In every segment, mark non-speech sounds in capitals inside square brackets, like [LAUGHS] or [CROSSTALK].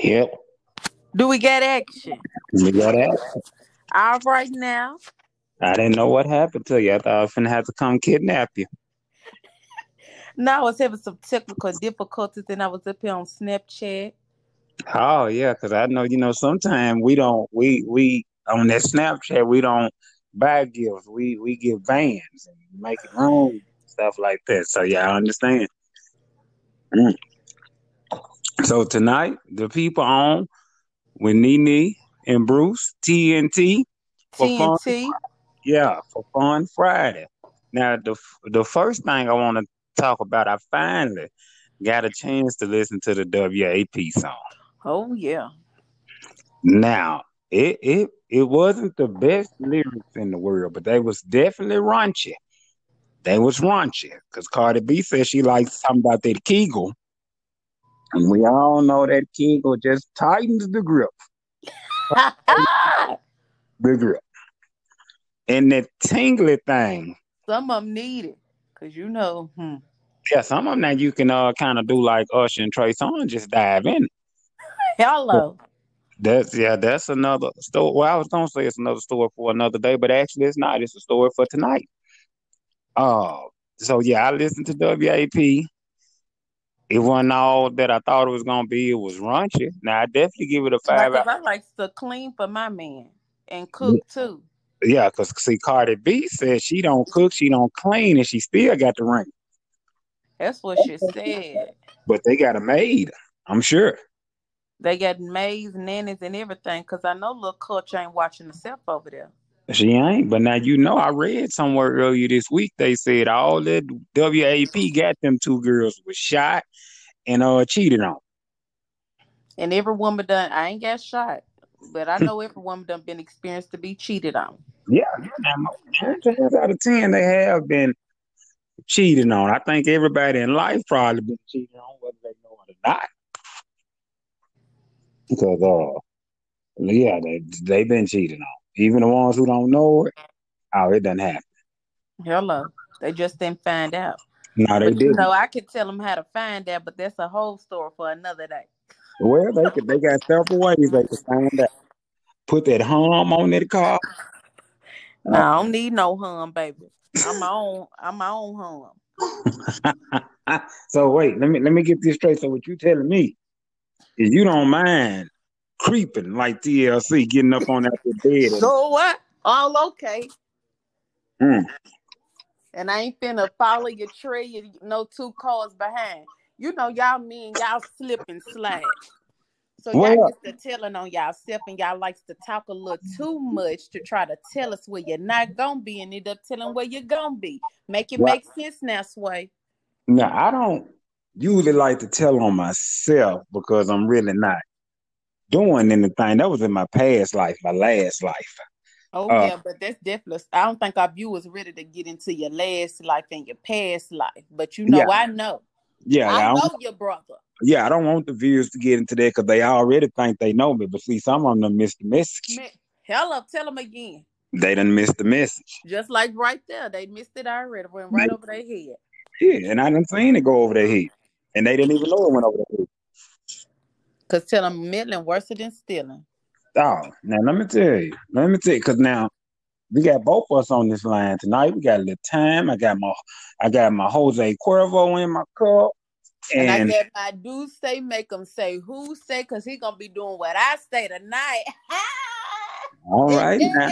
Yep, Do we get action? we got that. All right now. I didn't know what happened to you. I thought I was finna have to come kidnap you. [LAUGHS] No, I was having some technical difficulties and I was up here on Snapchat. Oh yeah, because I know you know sometimes we don't we we on that Snapchat we don't buy gifts. We we give vans and make it room stuff like that. So yeah, I understand. Mm. So tonight the people on with Nene and Bruce TNT for fun. TNT. Yeah, for Fun Friday. Now, the the first thing I want to talk about, I finally got a chance to listen to the WAP song. Oh yeah. Now, it it it wasn't the best lyrics in the world, but they was definitely raunchy. They was raunchy because Cardi B said she likes something about that Kegel, and we all know that Kegel just tightens the grip, [LAUGHS] the grip, and that tingly thing. Some of them need it. Cause you know, hmm. Yeah, some of them that you can uh kind of do like Usher and Trey Songz, just dive in. [LAUGHS] Hello. That's yeah, that's another story. Well, I was gonna say it's another story for another day, but actually it's not. It's a story for tonight. Uh, so yeah, I listened to WAP. It wasn't all that I thought it was gonna be. It was raunchy. Now I definitely give it a Like, five. 'cause out- I like to clean for my man and cook too. Yeah, because see, Cardi B said she don't cook, she don't clean, and she still got the ring. That's what she said. But they got a maid, I'm sure. They got maids, nannies, and everything. Cause I know little Kulture ain't watching herself over there. She ain't. But now you know, I read somewhere earlier this week they said all that WAP got them two girls was shot and uh cheated on. And every woman done. I ain't got shot, but I know every woman done been experienced to be cheated on. Yeah, nine times out of ten they have been cheated on. I think everybody in life probably been cheated on, whether they know it or not. Because uh, yeah, they they've been cheated on. Even the ones who don't know it, oh, it doesn't happen. Hello. They just didn't find out. No, they didn't. know, I could tell them how to find out, but that's a whole story for another day. Well, they could, they got several ways they could find out. Put that hum on that car. No, I don't need no hum, baby. I'm my own. I'm my own hum. [LAUGHS] so wait, let me let me get this straight. So what you telling me is you don't mind creeping like TLC, getting up on that [LAUGHS] bed. So what? All okay. Mm. And I ain't finna follow your trail. You know, two cars behind. You know, y'all mean y'all slip and slide. So y'all Well- gets to telling on y'all self, and y'all likes to talk a little too much to try to tell us where you're not gonna be, and end up telling where you're gonna be. Make it Well- make sense now, Sway. Now I don't usually like to tell on myself because I'm really not doing anything. That was in my past life, my last life. Oh Uh, yeah, but that's definitely. I don't think our viewers ready to get into your last life and your past life. But you know, Yeah. I know. Yeah, I I know your brother. yeah, I don't want the viewers to get into that because they already think they know me. But see, some of them missed the message. Man, hell up, tell them again. They didn't miss the message. Just like right there, they missed it already. Went right over their head. Yeah, and I done seen it go over their head, and they didn't even know it went over their head. Cause tell them meddling worse than stealing. Oh, now let me tell you, let me tell you, because now we got both of us on this line tonight. We got a little time. I got my, I got my Jose Cuervo in my cup, And, and I got my dude say, make him say who say, cause he gonna be doing what I say tonight. [LAUGHS] all right now,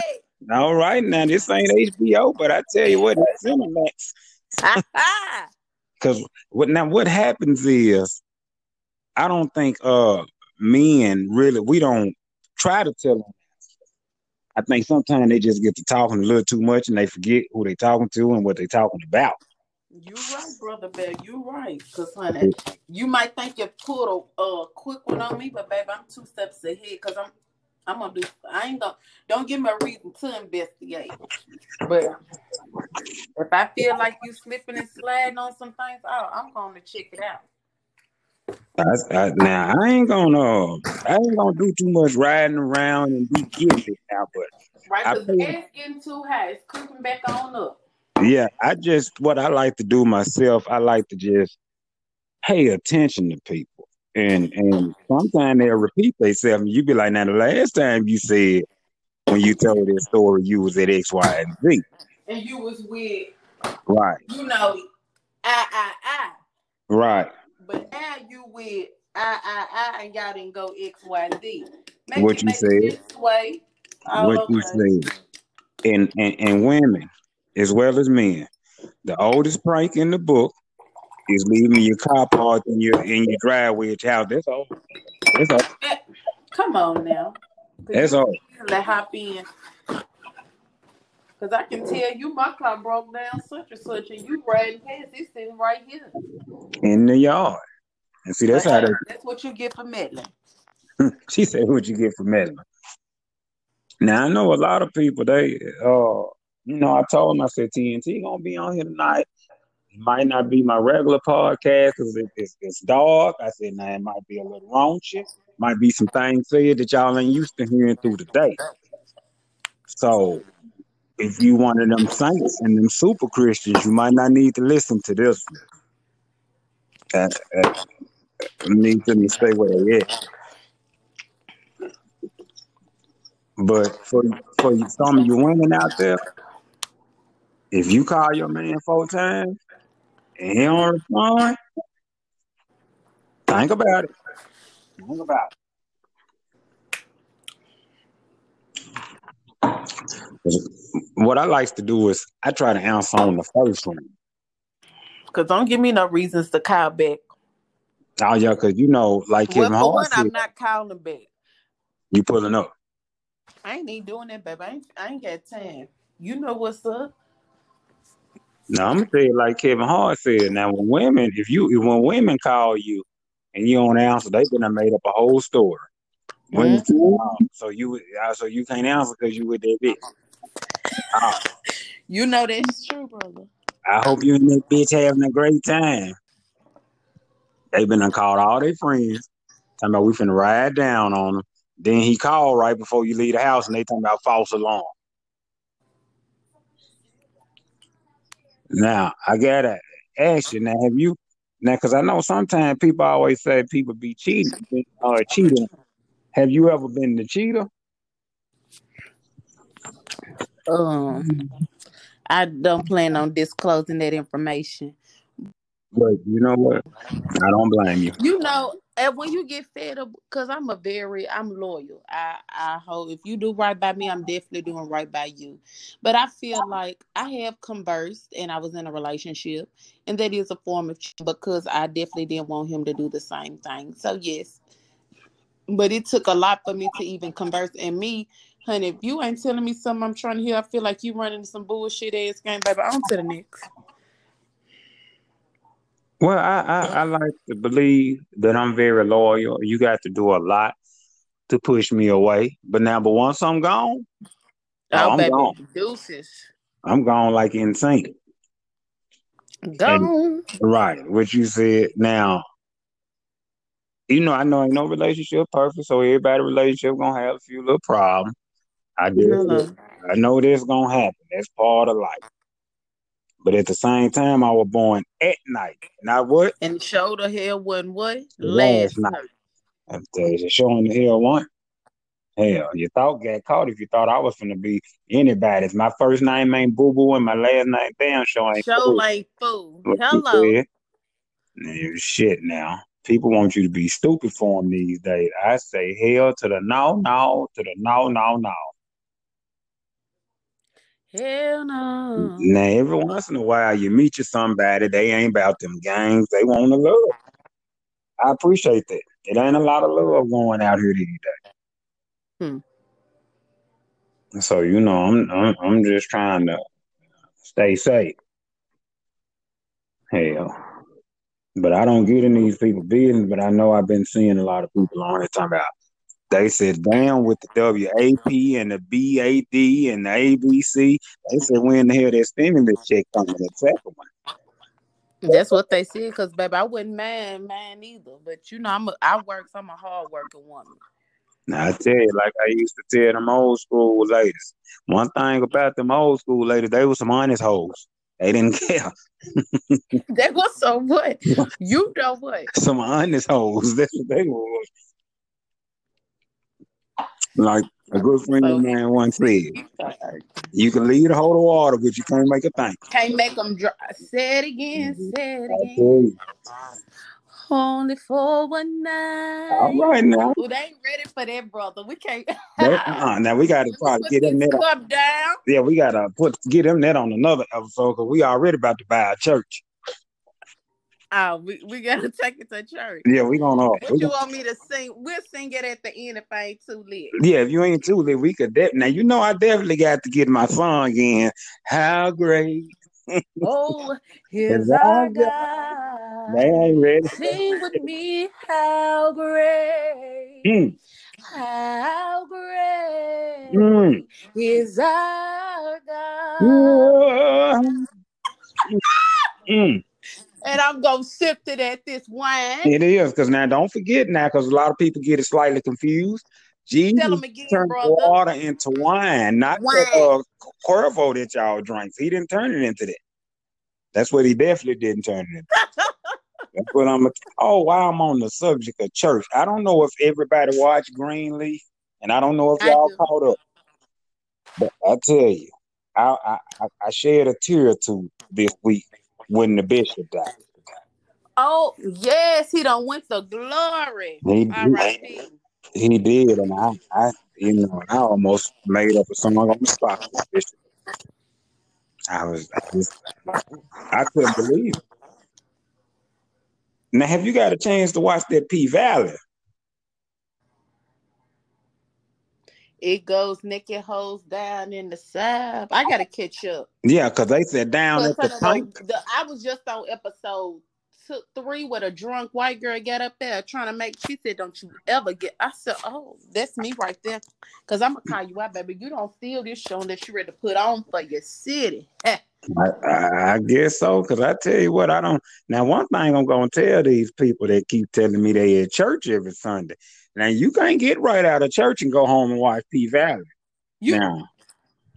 all right now, this ain't HBO, but I tell you what, it's Cinemax. Because [LAUGHS] [LAUGHS] what now? What happens is, I don't think uh men really we don't try to tell them. I think sometimes they just get to talking a little too much and they forget who they talking to and what they talking about. You right, brother Bear. You right. Cause honey, you might think you pulled a uh, quick one on me, but baby, I'm two steps ahead. Cause I'm, I'm gonna do. I ain't gonna. Don't give me a reason to investigate. But if I feel like you slipping and sliding on some things, oh, I'm gonna check it out. I, I, now I ain't gonna I ain't gonna do too much riding around and be guilty now, but Right? Cause the feel- getting too high. It's creeping back on up. yeah, I just what I like to do myself, I like to just pay attention to people. and and sometimes they'll repeat themselves. And you be like, now the last time you said when you told this story, you was at X, Y, and Z, and you was with right. You know, I, I, I. Right. But now you with I, I, I, and y'all didn't go X, Y, Z. Make what you said. Way. What you said. And, and and women as well as men, the oldest prank in the book is leaving your car parked in your in your driveway at your house. That's all. That's all. Eh, come on now. That's all. Let hop in. Cause I can tell you my car broke down such and such, and you riding past. this thing right here in the yard. And see, that's how they. That's what you get for meddling. [LAUGHS] she said, "What you get for meddling?" Now I know a lot of people. They, uh, you know, I told them I said TNT gonna be on here tonight. It might not be my regular podcast because it, it's, it's dark. I said, "Now it might be a little raunchy. Might be some things said that y'all ain't used to hearing through the day." So if you one of them saints and them super Christians, you might not need to listen to this one. Uh, uh, need to stay where they at. But for for some of you women out there, if you call your man four times and he don't respond, think about it. Think about it what I like to do is I try to answer on the first one. Cause don't give me no reasons to call back. Oh yeah, cause you know, like well, for one, I'm not calling back. You pulling up? I ain't even doing that, baby. I ain't, I ain't got time. You know what's up. No, I'm gonna tell you like Kevin Hart said. Now, when women, if you if when women call you and you don't answer, they've been made up a whole story. Mm-hmm. you, so you so you can't answer because you with that bitch. You know that's true, brother. I hope you and that bitch having a great time. They been called all their friends, talking about we finna ride down on them. Then he called right before you leave the house, and they talking about false alarm. Now I gotta ask you now, have you now? Because I know sometimes people always say people be cheating or uh, cheating. Have you ever been the cheater? Um, I don't plan on disclosing that information. But you know what? I don't blame you. You know, and when you get fed up, because I'm a very, I'm loyal. I, I hope if you do right by me, I'm definitely doing right by you. But I feel like I have conversed, and I was in a relationship, and that is a form of because I definitely didn't want him to do the same thing. So yes, but it took a lot for me to even converse, and me honey, if you ain't telling me something I'm trying to hear, I feel like you running some bullshit ass game, baby. On to the next. Well, I, I, I like to believe that I'm very loyal. You got to do a lot to push me away. But now, but once I'm gone, oh, oh I'm baby, gone. deuces. I'm gone like insane. Gone. And, right. What you said. Now, you know, I know ain't no relationship perfect, so everybody relationship gonna have a few little problems. I did. I know this gonna happen. That's part of life. But at the same time, I was born at night. Not what? And shoulder hair wasn't what? Last, Last night. night. After showing the hair one. Hell, you thought got caught if you thought I was gonna be anybody's. My first name ain't Boo Boo and my last name damn show ain't Show fool. ain't fool. Hello. Shit now. People want you to be stupid for them these days. I say hell to the no, no, to the no, no, no. Hell no. Now, every once in a while, you meet you somebody, they ain't about them gangs. They want to love. I appreciate that. It ain't a lot of love going out here these days. Hmm. So you know, I'm, I'm I'm just trying to stay safe. Hell, but I don't get in these people business. But I know I've been seeing a lot of people on here talking about they said down with the WAP and the BAD and the ABC. They said when the hell that stimulus check coming the second one. That's what they said, cause baby, I wouldn't mind man either. But you know, I'm a, I work, so I'm a hard working woman. Now I tell you, like I used to tell them old school ladies. One thing about them old school ladies, they were some honest hoes. They didn't [LAUGHS] care. they was so what? [LAUGHS] You know what? Some honest hoes. That's what they were. Like a good friend of mine once said, you can lead a hold of water, but you can't make a thing. Can't make them dry. Say it again. Mm-hmm. Say it again. Only for one night. All right now. Well, they ain't ready for that, brother. We can't. [LAUGHS] That- uh-uh. Now we gotta probably get them that. cup down. Yeah, we gotta put get them that on another episode because we already about to buy a church. Oh, we, we gotta [LAUGHS] take it to church. Yeah, we gonna. Uh, What we you gonna want me to sing? We'll sing it at the end if I ain't too lit. yeah, if you ain't too lit, we could. De- now you know I definitely got to get my song in. How great [LAUGHS] Oh, here's Is our God. They ain't ready. Sing with me, how great, Mm, how great mm, is our God. mm, mm. And I'm gonna sip to that this wine. It is because now don't forget now because a lot of people get it slightly confused. Jesus again, turned brother. water into wine, not Wine. uh, Cuervo that y'all drinks. He didn't turn it into that. That's what he definitely didn't turn it into. [LAUGHS] That's what I'm. Oh, while I'm on the subject of church, I don't know if everybody watched Greenleaf, and I don't know if y'all caught up. But I tell you, I I, I- I shed a tear or two this week when the bishop died. Oh yes, he don't went to glory. He, All right. he, did, and I, I, you know, I almost made up a song on the spot. for the bishop. I was, I was, I couldn't believe it. Now, have you got a chance to watch that P Valley? It goes naked hoes down in the south. I gotta catch up. Yeah, because they said down at the of the- I was just on episode two, three with a drunk white girl got up there trying to make. She said, "Don't you ever get?" I said, "Oh, that's me right there." Because I'm gonna call you out, baby. You don't steal this show that you ready to put on for your city. [LAUGHS] I, I, I guess so, because I tell you what, I don't. Now, one thing I'm to tell these people that keep telling me they at church every Sunday. Now, you can't get right out of church and go home and watch P Valley. you, Now,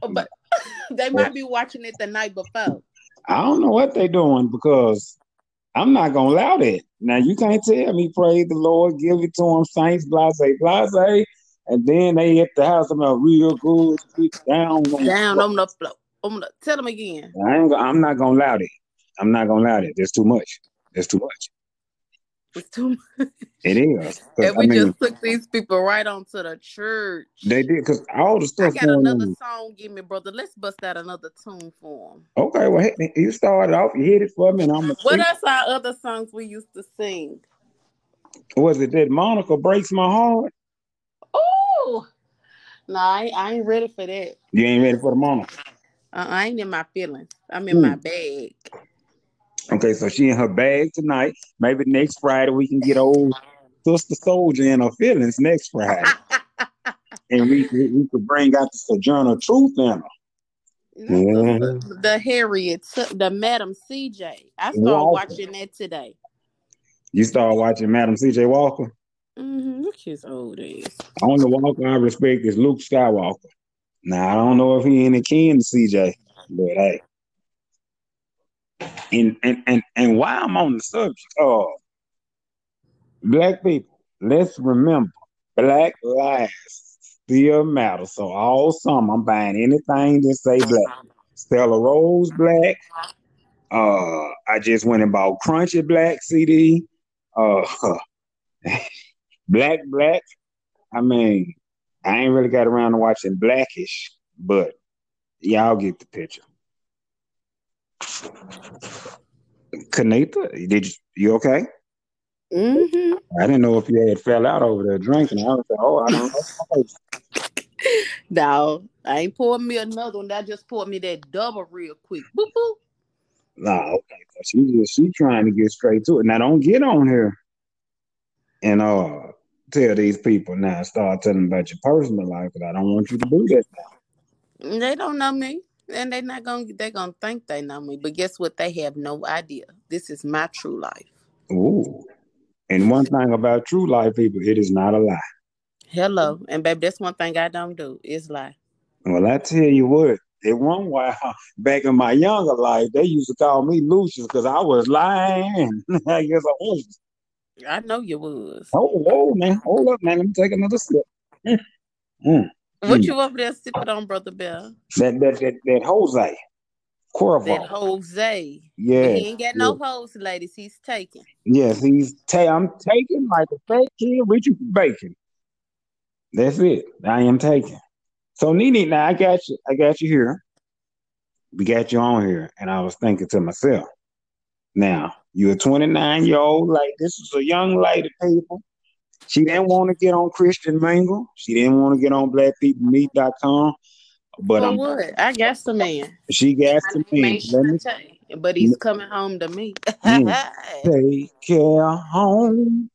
oh, but [LAUGHS] they might be watching it the night before. I don't know what they're doing because I'm not gonna allow that. Now you can't tell me praise the Lord, give it to them, saints, blase, blase, and then they at the house about real good, down, down. on the Down floor. on the floor. On the, tell them again. I ain't, I'm not gonna allow that. I'm not gonna allow that. There's too much. There's too much. It's too much. It is. And we I mean, just took these people right onto the church. they did because all the stuff. I got another on. song. Give me, brother. Let's bust out another tune for him. Okay, well, hey, you started off. You hit it for me, and I'm. What else are other songs we used to sing? Was it that Monica breaks my heart? Oh, no, I, ain't- I ain't ready for that. You ain't ready for the Monica. Uh, I ain't in my feelings. I'm in Hmm. my bag. Okay, so she in her bag tonight. Maybe next Friday we can get old sister soldier in her feelings next Friday, [LAUGHS] and we we, we could bring out the sojourner truth in her. Not the, the Harriet, the Madam CJ. I started Walker. watching that today. You start watching Madam C.J. Walker. Mm-hmm. Look his old ass. Only Walker I respect is Luke Skywalker. Now I don't know if he any kin to C.J., but hey. And and and and while I'm on the subject of black people, let's remember black lives still matter. So all summer I'm buying anything that say black. Stella Rosa black. Uh I just went and bought Crunchy Black CD. Uh [LAUGHS] Black Black. I mean, I ain't really got around to watching Blackish, but y'all get the picture. Kanita, did you, you okay? Mm-hmm. I didn't know if you had fell out over there drinking. I was like, oh, I don't know. [LAUGHS] No, I ain't poured me another one. I just poured me that double real quick. Boop boop. Nah, okay. She just she trying to get straight to it. Now don't get on here and uh tell these people now start telling them about your personal life, but I don't want you to do that. now. They don't know me, and they're not gonna they're gonna think they know me, but guess what? They have no idea. This is my true life. Ooh. And one thing about true life people, it is not a lie. Hello, and baby, that's one thing I don't do is lie. Well, I tell you what, It one while [LAUGHS] back in my younger life, they used to call me Lucius because I was lying. [LAUGHS] I guess I was. I know you was. Oh, whoa, man. Hold up, man. Let me take another sip. [LAUGHS] Mm. Mm. What mm. you over there sipping on, Brother Bill? That that that, that Jose. Cuervo. That Jose. Yeah. He ain't got no hoes, ladies. He's taking. Yes, he's ta- I'm taking like a fat kid for bacon. That's it. I am taking. So Nene, now I got you. I got you here. We got you on here, and I was thinking to myself, now you're a 29 year old like this is a young lady, people. She didn't want to get on Christian Mingle. She didn't want to get on BlackPeopleMeet.com. But I'm what? I guess the man. She got the man. Let me, but he's coming home to me. [LAUGHS] Take care home.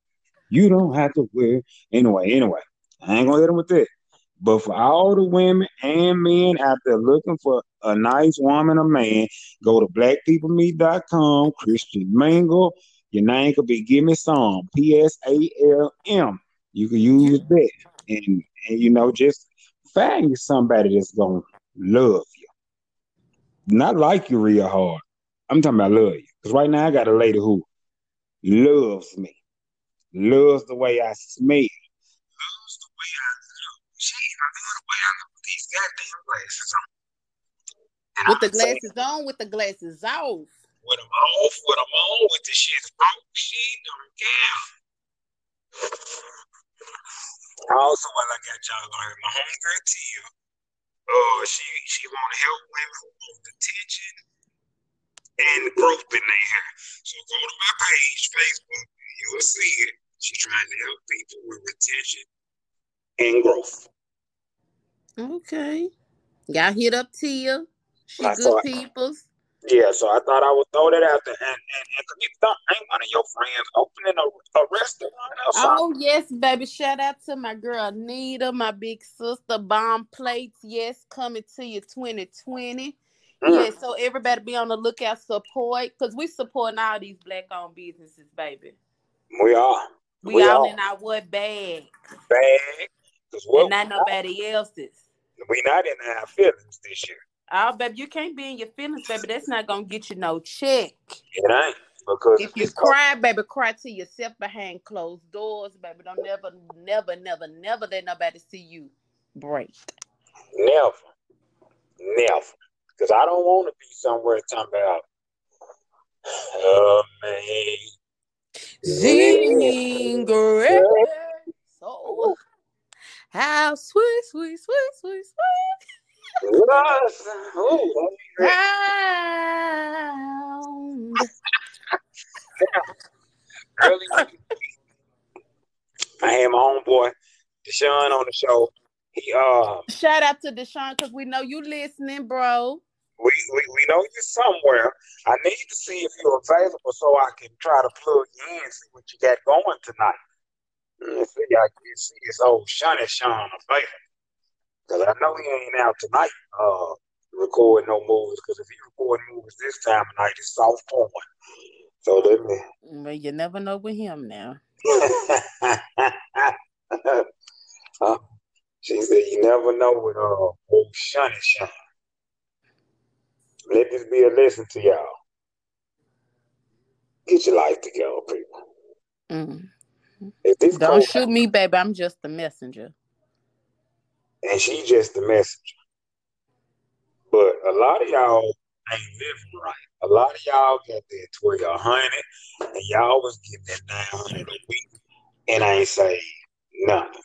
You don't have to wear. Anyway, anyway, I ain't gonna hit him with that. But for all the women and men out there looking for a nice woman or man, go to blackpeoplemeet.com, Christian Mingle. Your name could be Give Me Some, P S A L M. You can use that. And, and you know, just find somebody that's gonna love you. Not like you real hard. I'm talking about love you. Because right now I got a lady who loves me, loves the way I smell, loves the way I look. She even the way I look with these goddamn glasses on. And with I'm the glasses saying, on, with the glasses off. With them off, with them on, with the shit broke, she don't care. Also, while I got y'all on here, my homegirl Tia, uh, she she want to help women who want attention and growth in their hair. So go to my page, Facebook, you'll see it. She's trying to help people with retention and growth. Okay. Y'all hit up Tia. She good peoples. Yeah, so I thought I would throw that out there. And, and, and you thought ain't one of your friends opening a, a restaurant? Oh, yes, baby. Shout out to my girl Nita, my big sister, Bomb Plates. Yes, coming to you 2020. Mm. Yeah, so everybody be on the lookout, support, because we supporting all these black owned businesses, baby. We are. We, we all are. in our what bag? Bag. And not nobody else's. We not in our feelings this year. Oh, baby, you can't be in your feelings, baby. That's not gonna get you no check. It ain't because if you cry, baby, cry to yourself behind closed doors, baby. Don't never, never, never, never let nobody see you break. Never, never, because I don't want to be somewhere talking about. Oh man. Singing great. So, how sweet, sweet, sweet, sweet, sweet. Yes. [LAUGHS] Early I had my own boy Deshaun on the show. He uh shout out to Deshaun because we know you listening, bro. We, we we know you somewhere. I need to see if you're available so I can try to plug you in and see what you got going tonight. Let's see, I can see this old Shunny Sean available. Cause I know he ain't out tonight, uh, recording no movies. Cause if he recording movies this time of night, it's soft porn. So let me. But you never know with him now. [LAUGHS] uh, she said, "You never know with uh, old Shunny Shine." Let this be a lesson to y'all. Get your life together, people. Mm. Don't shoot me, baby. I'm just a messenger and she just the messenger. But a lot of y'all ain't living right. A lot of y'all got that twelve hundred, and y'all was getting that nine hundred a week, and I ain't say nothing.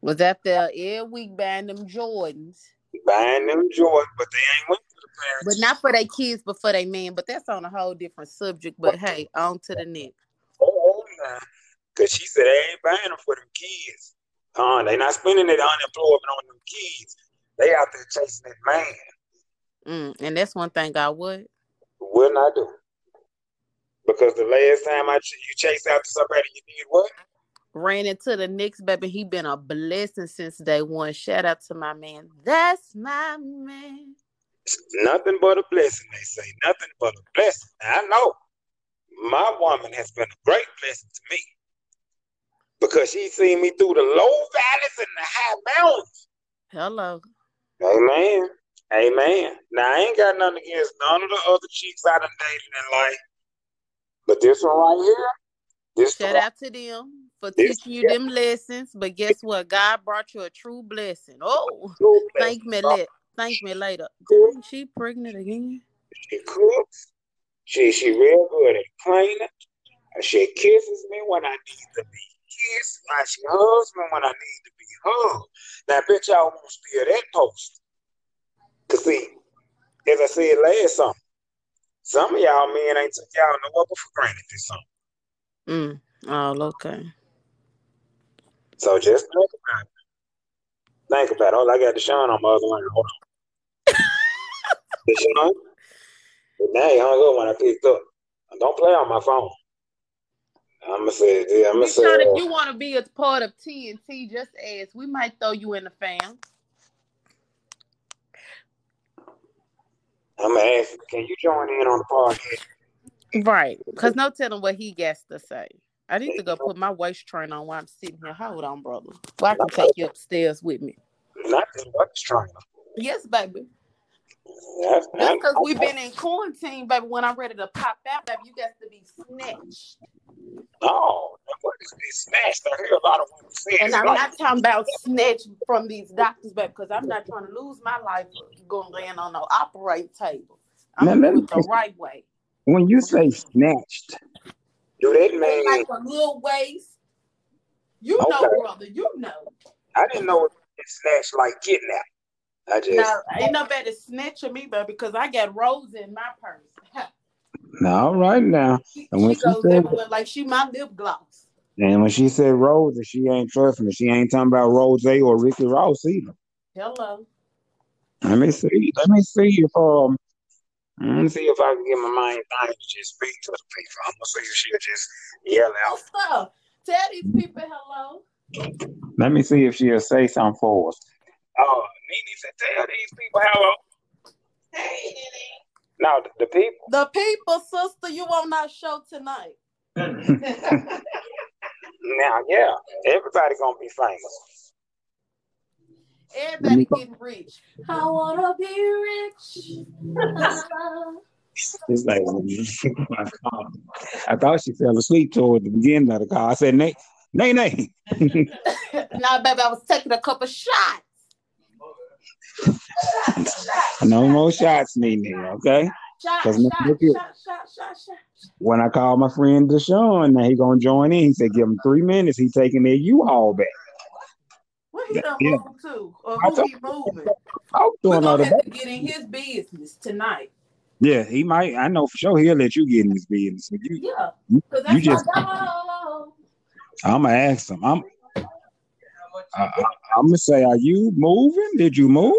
Was that the air week buying them Jordans? Buying them Jordans, but they ain't went to the parents. But not for their kids, but for their men. But that's on a whole different subject. But hey, on to the next. Oh, oh nah. Cause she said they ain't buying them for them kids. Uh, they not spending that unemployment on them kids. They out there chasing that man. Mm, and that's one thing I would. Would not do. Because the last time I ch- you chase after somebody, you did what? Ran into the Knicks, baby. He been a blessing since day one. Shout out to my man. That's my man. nothing but a blessing, they say. Nothing but a blessing. I know my woman has been a great blessing to me because she seen me through the low valleys and the high mountains. Hello. Amen. Amen. Now I ain't got nothing against none of the other chicks I done dated in life. But this one right here, this Shout one, out to them for This- teaching you them lessons. But guess what? God brought you a true blessing. Oh, true thank me uh, blessing. later. Thank me later. Dang, she pregnant again. She cooks. She she real good at cleaning. She kisses me when I need to be kissed. And she hugs me when I need to be hugged. Now, I bet y'all won't steal that post. Cause see, as I said last summer, some of y'all men ain't took y'all no other for granted this summer. Mm. Oh, okay. So just think about it. Think about it. Oh, I got Deshaun on my other line. Hold on. [LAUGHS] Deshaun? But now he hung up when I picked up. Don't play on my phone. I'm gonna say, yeah, I'm gonna say, if you want to be a part of TNT, just ask. We might throw you in the fam. I'm gonna ask, can you join in on the podcast? Right. Because no telling what he gets to say. I need to go put my waist train on while I'm sitting here. Hold on, brother. Well, I can take you upstairs with me. Not just what's trying. Yes, baby. That's, because we've been in quarantine, baby, when I'm ready to pop out, baby, you got to be snatched. Oh, what is this smashed? I hear a lot of women say And I'm like, not talking about snatched from these doctors, baby, because I'm not trying to lose my life going land on no operating table. I'm Now, going to let do me- it the right way. when you say snatched, do that mean Like a little waist. You know, brother, you know. I didn't know it was snatched like kidnap. I just Now, ain't nobody snatching me, baby, because I got Rose in my purse. [LAUGHS] no, all right now. And when she she goes said- like she my lip gloss. And when she said Rose, she ain't trusting me. She ain't talking about Rose or Ricky Ross either. Hello. Let me see. Let me see if um. Let me see if I can get my mind thing to just speak to the people. I'm gonna see if she'll just yell out. Up? Tell these people hello. Let me see if she'll say something for us. Oh, Nene said, tell these people hello. Hey, Nene. No, the, the people. The people, sister, you on our show tonight. [LAUGHS] now, yeah, everybody gonna be famous. Everybody getting rich. I wanna be rich. [LAUGHS] It's like I thought she fell asleep toward the beginning of the call. I said, Nay, Nay, Nay. now, baby, I was taking a couple shots. [LAUGHS] No more shots, Nene, okay? Shot, shot, shot, shot. When I called my friend Deshaun, now he gonna join in. He said, give him three minutes. He taking their U-Haul back. What he done Yeah. moved to? Or I who he moving? I was doing all gonna the have to get in his business tonight. Yeah, he might. I know for sure he'll let you get in his business. You, Yeah. Cause you just. I'm gonna ask him. I'm, I, I, I'm gonna say, are you moving? Did you move,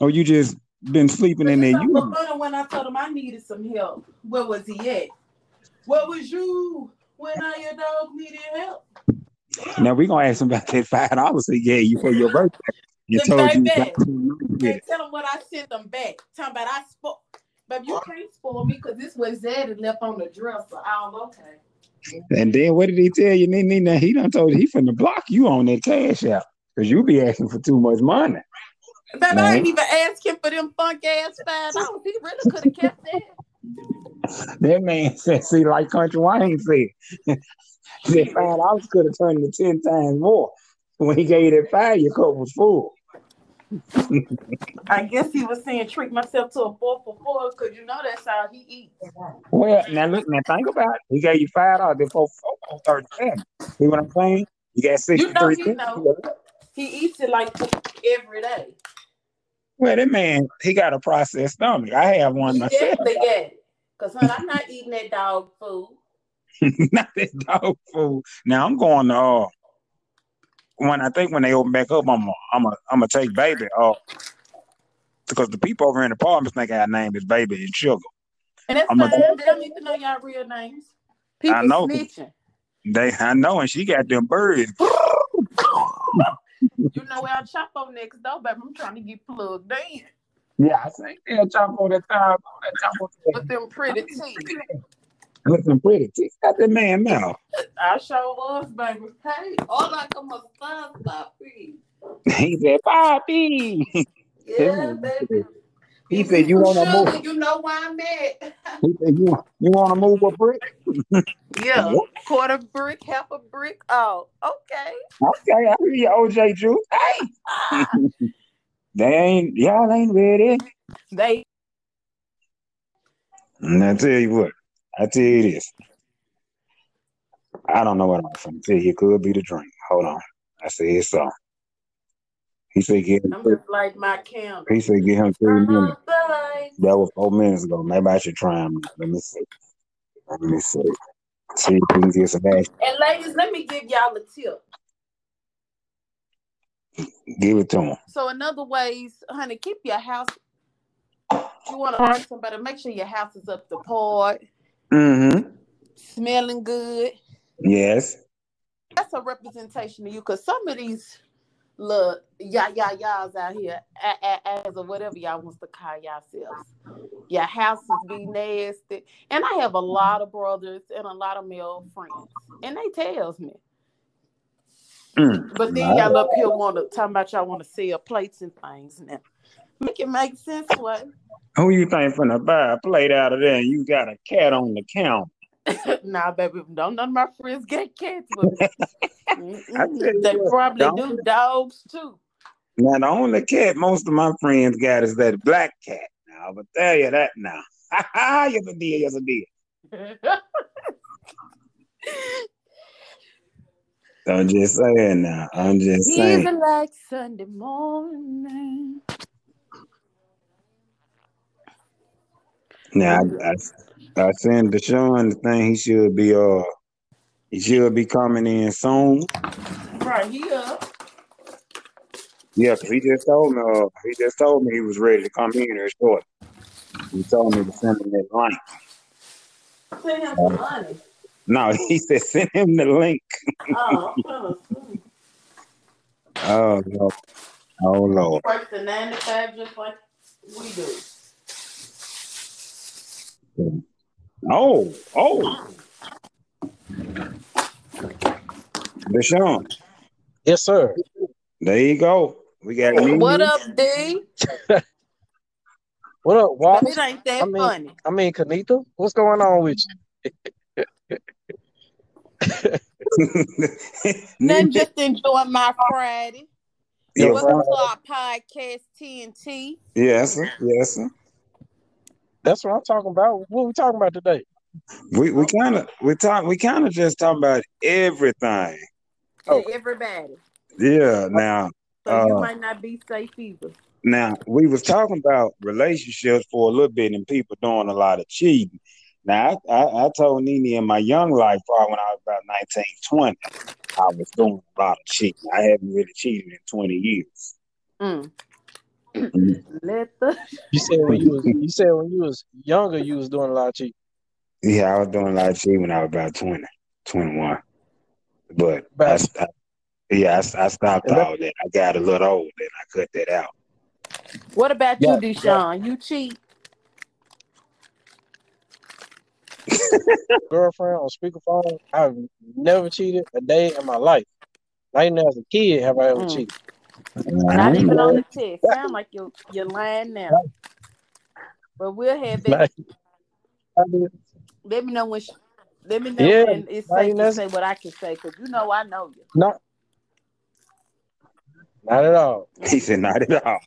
or you just been sleeping in there? You when I told him I needed some help. Where was he at? Where was you when I your dog needed help? now we gonna ask him about that five dollars he gave you for your [LAUGHS] birthday. You The told you And tell him what I sent them back. Talking about I spoke. But you can't spoil me because this was Zed left on the dresser. All okay. And then what did he tell you? Now he done told you he finna block you on that cash out because you be asking for too much money. Baby, I ain't even ask him for them funk ass five dollars. He really could have kept that. That man [LAUGHS] said, see, like Country Wayne said, [LAUGHS] that five dollars could have turned to ten times more. When he gave you that five, your cup was full. I guess he was saying treat myself to a four for four because you know that's how he eats. Well, now look, now think about it. He gave you five dollars, then four four on thirty-seven. See what I'm saying? You got You know sixty-three. he cents. know. He eats it like every day. Well, that man, he got a processed stomach. I have one He myself. definitely [LAUGHS] got. Cause honey, I'm not eating that dog food. Not that dog food. Now I'm going to uh, when I think when they open back up, I'm a, I'm a, I'm gonna take baby off because the people over in the apartments think our name is Baby and Sugar. And that's I'm fine. a- They don't need to know y'all real names. People I know. snitching. They, I know, and she got them birds. [LAUGHS] [LAUGHS] You know where I chop on next door, baby. I'm trying to get plugged in Yeah, I think they'll chop on that time. That chop on with them pretty teeth. With some pretty teeth. Got that man now. [LAUGHS] I sure was, baby. Hey, all like a mustard puppy. He said. [LAUGHS] Yeah, Yeah, baby. He If said, "You want to move?" You know why I'm at. He said, "You you want to move a brick?" Yeah, [LAUGHS] What? quarter brick, half a brick. Oh, okay. Okay, I hear you, OJ Drew. Hey, [LAUGHS] they ain't y'all ain't ready. they And I tell you what, I tell you this. I don't know what I'm gonna tell you. It could be the drink. Hold on. I see said so. He said get him. I'm just like my candle. He said get him three minutes. off the lights. That was four minutes ago. Maybe I should try him. Let me see. Let me see. See if we can get some action. And ladies, let me give y'all a tip. Give it to him. So in other ways, honey, keep your house. You want to learn somebody, make sure your house is up to par, Mm-hmm. smelling good. Yes. That's a representation of you, cause some of these little ya ya ya's out here, as or whatever y'all wants to call yourselves, your houses be nasty. And I have a lot of brothers and a lot of male friends, and they tells me. Mm. But then y'all up here want to talk about y'all want to sell plates and things now. Make it make sense, what? Who you think finna buy a plate out of there and you got a cat on the counter? [LAUGHS] nah, baby, don't none of my friends get [LAUGHS] you they probably do dogs too. Now the only cat most of my friends got is that black cat. Now, but tell you that now. Ha [LAUGHS] ha! Yes, I did. Yes, I did. I'm just saying now. I'm just saying. Even like Sunday morning. Now I, I, I sent Deshaun the thing. He should be uh, he should be coming in soon. Right here. Yeah, 'cause he just told me. Uh, he just told me he was ready to come in here short. He told me to send him that link. Send him some money. No, [LAUGHS] he said send him the link. Oh. [LAUGHS] Oh Lord. Oh Lord. Work the 95 just like we do. Oh, oh. Deshaun, Yes, sir. there you go. We got me. What up, D? [LAUGHS] What up, Walt? It ain't that I mean- funny. I mean, Kanita, what's going on with you? [LAUGHS] Nothing, just enjoying my Friday. Yeah, Welcome Friday. to our podcast, TNT. yes, sir. Yes, sir. That's what I'm talking about. What we talking about today? We we kind of we talk we kind of just talk about everything. Oh. Everybody. Yeah. Now So you Uh, might not be safe either. now we was talking about relationships for a little bit and people doing a lot of cheating. Now I, I, I told Nene in my young life, probably when I was about 19, 20, I was doing a lot of cheating. I haven't really cheated in 20 years. Mm. Mm. Let the You said when you was you said when you was younger, you was doing a lot of cheating. Yeah, I was doing a lot of cheating when I was about 20, 21. But I, About- st- yeah, I, I stopped And all that. I got a little old and I cut that out. What about Yeah, you, Deshaun? You cheat? [LAUGHS] Girlfriend on speakerphone. I've never cheated a day in my life. Not even as a kid have I ever Mm. cheated. Not even on the text. Sound like you're you're lying now. But we'll have it. Like, Let me know when. She, let me know Yeah, when it's not safe to say what I can say, because you know I know you. not, not at all. He said, not at all.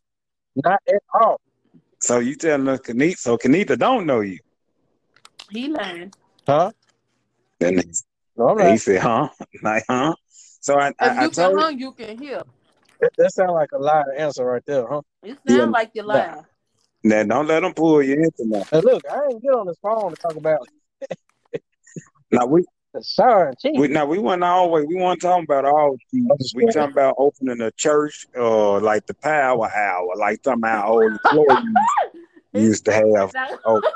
Not at all. So you telling us Kanita, so Kanita don't know you. He lying. Huh? Then No, I'm he said, huh? Like, huh? So I, If I, I you told can hung, you can hear. That, that sounds like a lie answer right there, huh? It sound Yeah. like you're lying. now don't let them pull you into that. And look, I ain't get on this phone to talk about [LAUGHS] Now we, sorry we now we weren't always we weren't talking about all cheats. We talking about opening a church or like the power hour, like talking about old employees [LAUGHS] used to have oh [LAUGHS]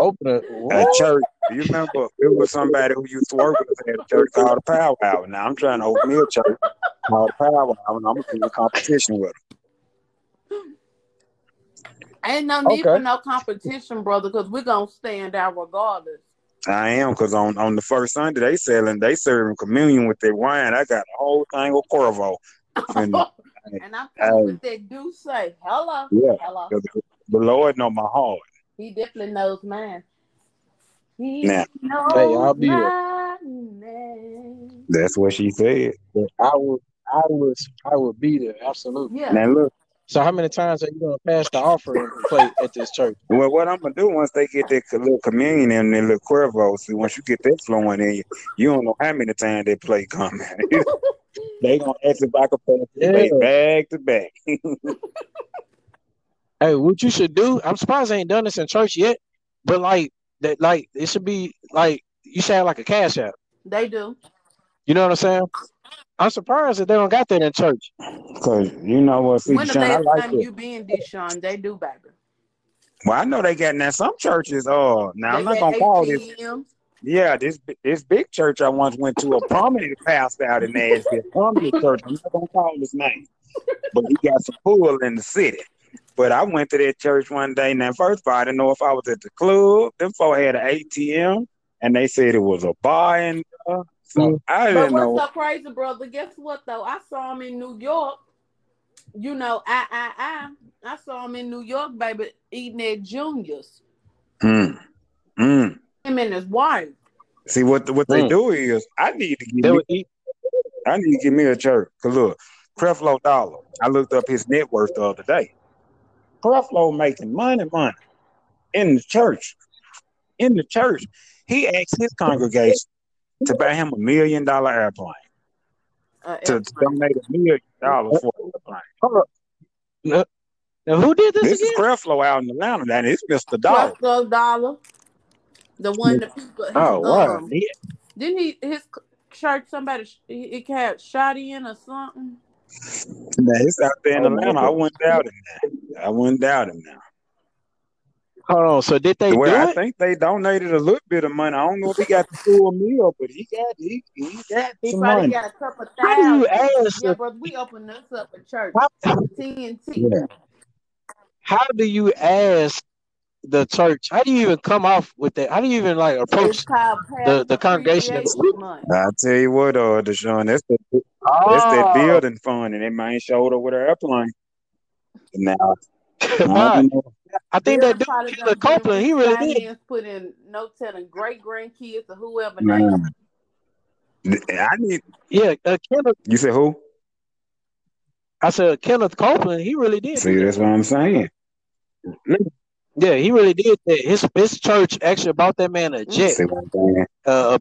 Open it. a church. You remember it was somebody who used to work with us at a church called the Power Hour. Now I'm trying to open me a church called the Power Hour, and I'm gonna be in competition with them. Ain't no need Okay. for no competition, brother, because we're gonna stand out regardless. I am because on, on the first Sunday they selling they serving communion with their wine. I got a whole thing of Cuervo. And [LAUGHS] And I'm coming Hey. with do say. Hello. Yeah. Hello. The, the Lord know my heart. He definitely knows mine. He Now. knows Hey, I'll be here. my name. That's what she said. I would, I would, I would be there. Absolutely. Yeah. Now look, So how many times are you gonna pass the offering plate at this church? well, what I'm gonna do once they get that little communion and that little Cuervo, see, once you get that flowing in you, you don't know how many times that play coming. [LAUGHS] they gonna ask if I can pass Yeah. it back to back. [LAUGHS] Hey, what you should do? I'm surprised they ain't done this in church yet, but like that, like it should be like you should have like a cash app. They do. You know what I'm saying? I'm surprised that they don't got that in church. Cause you know what, see, when the Sean, I last like time it. you been Deshaun, they do, baby. Well, I know they got now some churches. Oh, now I'm not gonna call this. Yeah, this this big church I once went to, a prominent pastor out in Nashville, prominent church. I'm not gonna call his name, but he got some pool in the city. But I went to that church one day. Now, first of all, I didn't know if I was at the club. Them folk had an ATM, and they said it was a bar and there. So I But didn't what's know. so crazy, brother? Guess what though? I saw him in New York. You know, I I I I saw him in New York, baby, eating at Junior's. Mm, mm. Him and his wife. See what what they Mm. do is I need to They give me eat. I need to give me a church. Cause look, Creflo Dollar. I looked up his net worth the other day. Creflo making money, money in the church. In the church, he asked his congregation to buy him a million dollar airplane. Uh, To airplane. donate a million dollars for an airplane. Now, now who did this, This is? Creflo out in Atlanta. That is Mr. Dollar. Creflo Dollar. The one that people. Oh wow. um, He- Didn't he his church somebody sh- he, he had shot in or something? Now it's out there in Oh, Atlanta. I okay. wouldn't doubt him now. I wouldn't doubt him now. Hold on. So did they well, do I it? think they donated a little bit of money. I don't know if he got the full meal, but he got he, he got He some probably money. got a couple How do you ask? Yeah, a- we opened this up at church. How, TNT. Yeah. how do you ask the church? How do you even come off with that? How do you even like approach called the the congregation? and Appreciation I tell you what, uh, Deshaun, that's the that's that Oh, building fund, and that man showed up with an airplane. Now, I right. don't know. I think Bill that dude, probably Killer done Copeland, he really did. put in no telling great grandkids or whoever name. Man, I need. Yeah, uh, Kenneth. You said who? I said Kenneth Copeland. He really did. See, that's what I'm saying. Yeah, he really did that. His his church actually bought that man a jet, See what I'm saying? uh,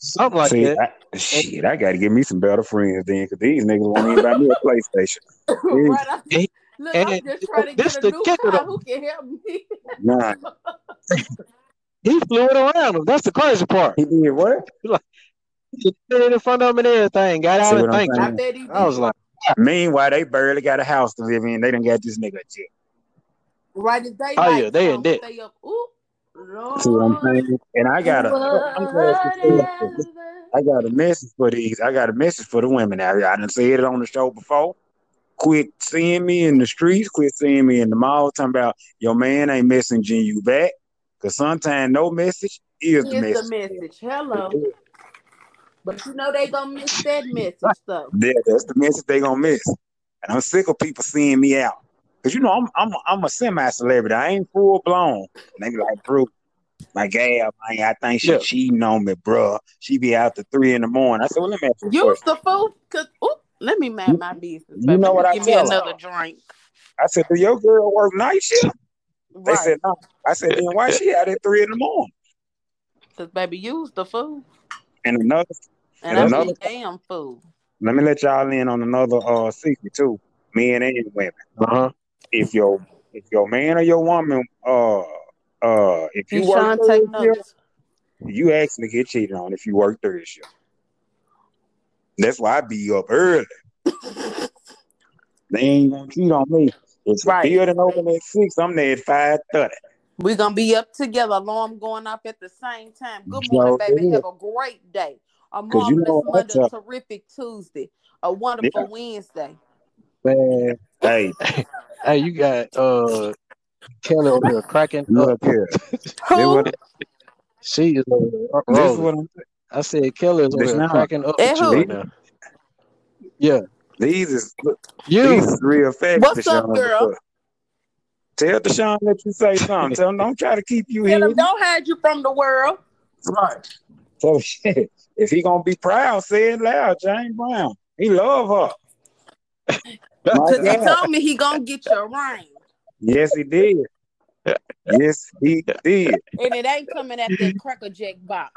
something like See, that. I, shit, I got to get me some better friends then, because these niggas won't even buy me a PlayStation. [LAUGHS] right. I, And- look, and I'm just trying to this get a the new kicker, car. though. Who can help me? Nah, [LAUGHS] He flew it around him. That's the crazy part. he did what? He did it in front of him and everything. Got out what and I'm I him. bet he did. I was like, Meanwhile, they barely got a house to live in. They didn't got this nigga a jet. Right as they Oh, like yeah, they in song, debt. Stay up. Ooh, Lord. See what I'm saying? And I got a, I'm glad you. I got a message for these. I got a message for the women out here. I done said it on the show before. Quit seeing me in the streets. Quit seeing me in the mall. Talking about your man ain't messaging you back. Cause sometimes no message is the message. the message. Hello. But you know they gonna miss that message though. Yeah, that's the message they gonna miss. And I'm sick of people seeing me out. Cause you know I'm I'm I'm a semi celebrity. I ain't full blown. And they be like, bro, my gal, man, I think she Yeah. cheating on me, bro. She be out to three in the morning. I said, well, let me ask you Use the food. Cause ooh, let me mind my business. You know what I Give me tell her? another drink. I said, do your girl work night shift? They said no. I said, then why she out at three in the morning? Cause baby, use the food. And another, And And another- mean damn food. let me let y'all in on another uh secret too, men and women. uh-huh. If your if your man or your woman uh uh if you work Deshaun, third take shift, notes. you actually get cheated on if you work third shift. That's why I be up early. They ain't gonna cheat on me. If the Right. building open at six, I'm there at five thirty. We're gonna be up together, alarm going off at the same time. Good Sure morning, baby. is. Have a great day. A 'Cause you marvelous know Monday, what's a terrific Tuesday, a wonderful Wednesday. Man, hey, [LAUGHS] Hey, you got uh Kelly over here cracking up. look here. This Who? She is over there this rolling. what I'm I said Kelly is over here cracking up with you right now. Yeah, These is these You. is real facts, What's up, Deshaun. girl? Tell Deshaun let you say [LAUGHS] something. Tell him don't try to keep you Tell here. him don't hide you from the world. Right. So [LAUGHS] shit, if he gonna be proud, say it loud. James Brown, he love her. [LAUGHS] My Cause he told me he gonna get your ring. Yes, he did. Yes, he did. And it ain't coming at that cracker jack box.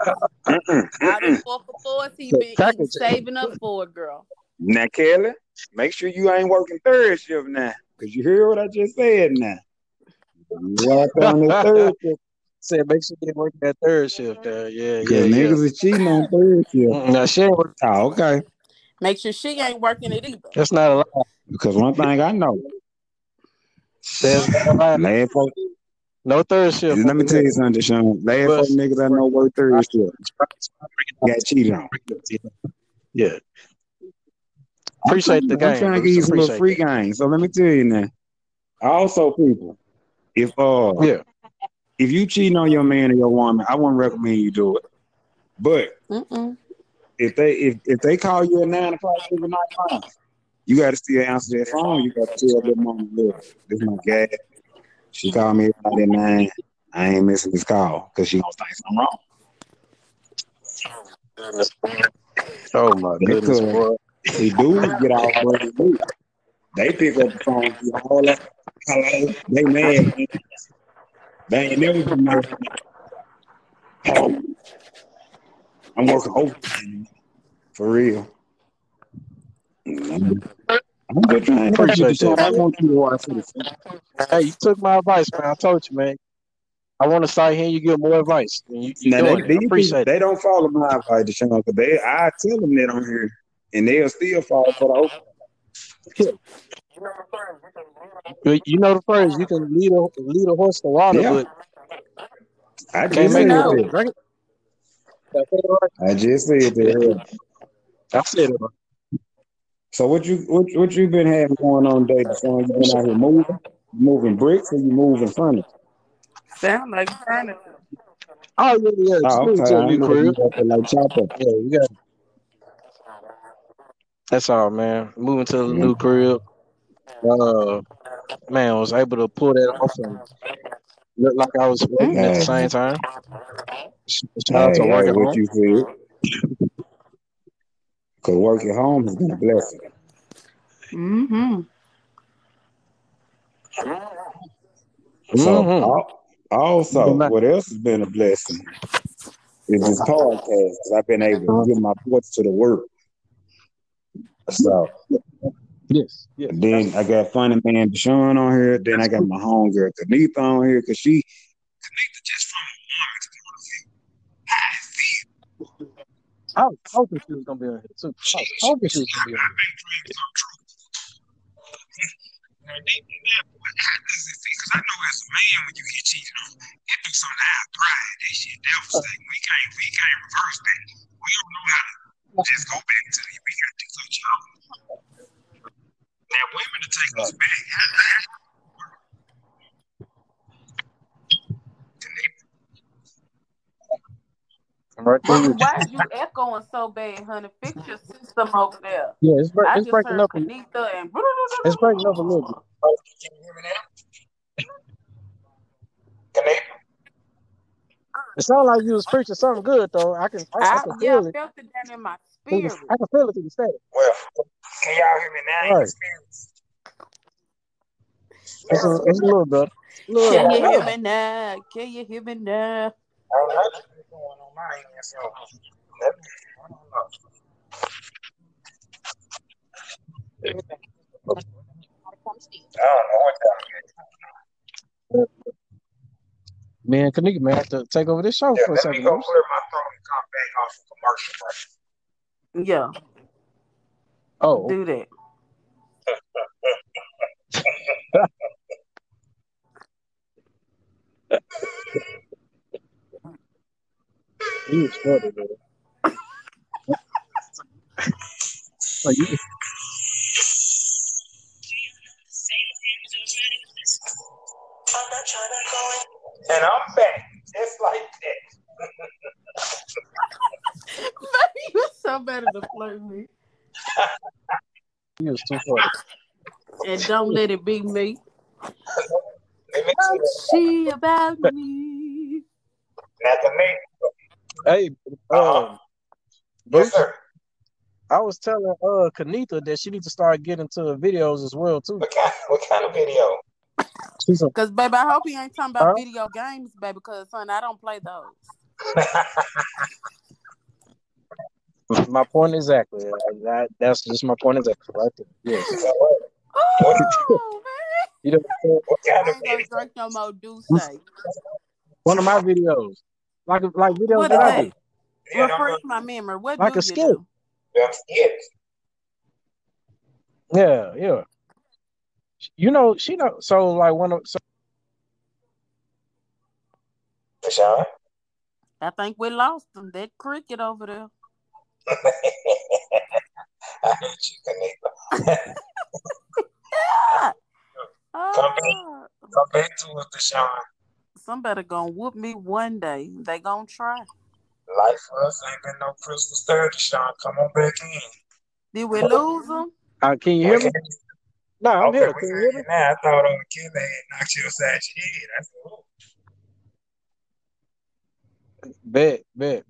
Mm-mm, Out mm-mm. of four for fours, he been Cracker eating, Jack. saving up for it, girl. Now, Kelly, make sure you ain't working third shift now, cause you hear what I just said now. You on the third [LAUGHS] shift, Said make sure you work that third shift there. Yeah, cause yeah, yeah. niggas is cheating on third shift. Now she ain't work- Oh, okay. Make sure she ain't working it either. that's not a lie. Because one thing I know, There's not a lie. [LAUGHS] last folk, No third shift. let me tell you something, Sean. Last But- folk niggas I know work third shift got cheated on. Yeah. Appreciate the game. I'm trying to give you some little Appreciate free game. So let me tell you now. Also, people, if uh. Yeah. if you cheating on your man or your woman, I wouldn't recommend you do it. But Mm-mm. If they if, if they call you at nine o'clock every night, you got to still answer that phone. You got to tell their mom, look, this my gal. She called me at nine. I ain't missing this call because she gonna think something wrong. Oh my goodness, boy. See, dudes get breaking loose. They pick up the phone, do all that. Hello, they mad. They ain't never been mad. Oh, I'm working overtime for real. I'm I'm just trying to. Appreciate that. I want you to watch this. Hey, you took my advice, man. I told you, man. I want to start hearing you give more advice. You, you Now, they, doing it. I these appreciate people, it. they don't follow my advice, Deshaun, because they, I tell them that on here, and they'll still fall for the open. You- You know the phrase, you can lead a lead a horse to water, Yeah. but I can't just make it that. drink it. Did it right? I just said that. [LAUGHS] I said it. So what you what what you been having going on David? Deshaun? You been out here moving, moving bricks, or you moving furniture? Sound like furniture. Oh yeah, yeah. Just Oh, okay. to a I new know crib. you got to like chop up. Yeah, you got. That's all, man. Moving to a Mm. new crib. Uh, man, I was able to pull that off and look like I was working at the same time. Sh- Shout out to hey, work at what home. you feel? Cause work at home has been a blessing. Mm-hmm. So Mm-hmm. also, what else has been a blessing is this podcast. Cause I've been able to give my voice to the world. So Yes, yes. then I got funny man Deshaun on here. Then I got my homegirl Kanitha on here because she Kanitha just from a woman to want to feel how it feels. I was hoping she was gonna be on here too. I was she, hoping she was gonna be on my big dreams come. Now, deep in that, what- how does it feel? Because I know as a man, when you get cheated on, it do something out pride. That shit devastating. Uh-huh. We can't, we can't reverse that. We don't know how to just go back to it. We got to do y'all. Now, women to take us back. How, how, I'm right there Mommy, why is you echoing so bad, honey? Fix your system over there. Yeah, it's, break, I it's breaking up. And it's breaking up a little bit. Can you hear me now? Kanitha? It sounded like you was preaching something good though. I can I, I I, can yeah, feel I it. felt it down in my spirit. I can feel it through the static. Well, can y'all hear me now? in Right. your? It's a, it's a little better. Little Can you hear me now? Can you hear me now? I don't know what's going on my end, so I don't know. I don't know what that Me and Kanika may have to take over this show Yeah, for a let me second. go clear my throat and come back off of commercial break. Yeah, Oh, do that. [LAUGHS] [LAUGHS] you was funny, man. [LAUGHS] Oh, you, And I'm back, just like that. you so better to flirt me. He was too funny. And don't let it be me. Let me see. She about me. Now, the name. Hey, Uh-huh. um, Yes, sir. I was telling uh Kanitha that she needs to start getting into videos as well too. What kind, what kind of video? Cause baby, I hope he ain't talking about Huh? video games, baby. Cause son, I don't play those. my point exactly. That, that's just my point exactly right there. Yes. Oh You know, what kind of video? drink no more Douce. one of my videos, like like videos What that is I that? do, Yeah, don't Refresh my memory. What like a you skit. do? Skits. Yeah, yeah. You know, she know. So like one of so Deshaun? I think we lost him. That cricket over there. [LAUGHS] I hate you, Kanika. [LAUGHS] Yeah. Come back. Ah, Come back to us, Deshaun. Somebody gonna whoop me one day. They gonna try. Life for us ain't been no crystal stir, Deshaun. Come on back in. Did we lose them? uh, can you hear me? can, No, I'm okay, here. we Can can you hear hear me? you now. I thought on Kelly had knocked you upside your head. I said, oh. Bet, bet.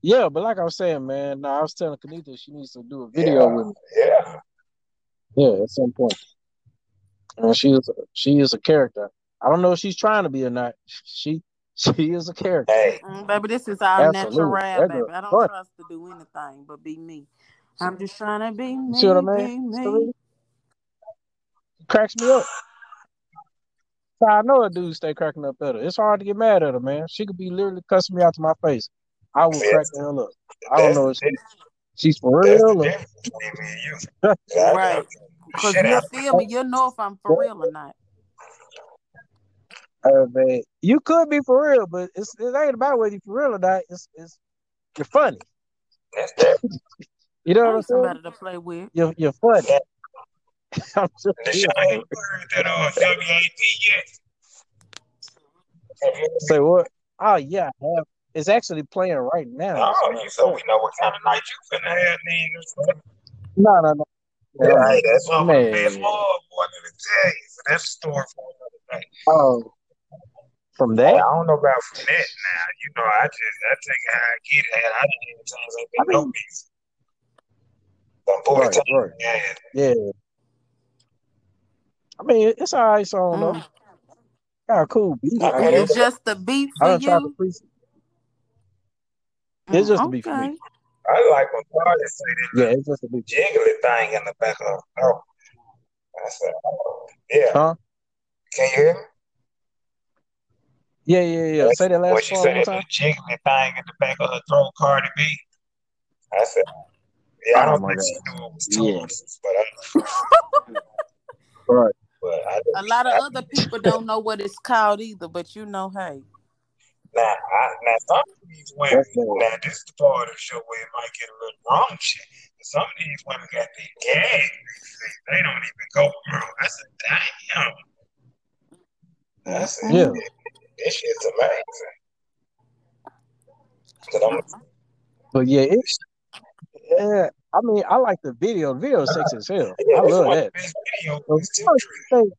Yeah, but like I was saying, man, no, I was telling Kanita she needs to do a video with me. Yeah. Yeah, at some point. And she is she is a character. I don't know if she's trying to be or not. She she is a character. Hey, Mm, baby, this is all Absolutely. natural, That baby. I don't funny. trust to do anything but be me. I'm just trying to be You see what I mean? be Serena? me. Cracks me up. So I know a dude stay cracking up at her. It's hard to get mad at her, man. She could be literally cussing me out to my face. I will see, crack that's, the hell up. I don't know if she, she's for real or difference between me and you. [LAUGHS] 'Cause I, I Right. Because you'll feel me. You'll know if I'm for real or not. Uh, man. You could be for real, but it's it ain't about whether you for real or not. It's it's you're funny. That's different. You know I what I'm saying? somebody to play with. You're you're funny. [LAUGHS] I'm just Deshaun, being have heard that uh, WAP yet? Have you heard Say what? Oh yeah, I have. It's actually playing right now. Oh, matter you so we know what kind of night you finna have then. No, no, no. Yeah, no. that's one of the best Man. mob, boy, let me tell you. So that's a story for another day. Oh, from Hey, I don't know about from that now. You know, I just I take it how I get it. I didn't even times ain't I been no mean, beef. Some booty right, time. right. Yeah. Yeah. I mean, it's all right song though. Mm. Got a cool beat. I It- mean, It's it's, just the beat I for done tried to you. pre. It's Mm, just a beat for me. I like when Cardi say that Yeah, it's just a beat. jiggly thing in the back of her throat. I said, oh, yeah. Huh? Can you hear me? Yeah, yeah, yeah. That's Say that what last she part said, one more that time. jiggly thing in the back of her throat, Cardi B. I said, yeah, I Oh don't my think god. she knew it was Yeah. tonsils, but I, [LAUGHS] Right. [LAUGHS] but I, A lot of I other people don't know what it's called either, but you know, hey. Now, I, now some of these women, now this is the part of the show where it might get a little wrong shit. Some of these women got the gag reflex. They don't even go through. I said, damn. I said, Yeah. This shit's amazing. I'm, But yeah, it. Yeah. I mean, I like the video. The video is sexy as hell. yeah, I love that. the best videos So, is tip drill. hey,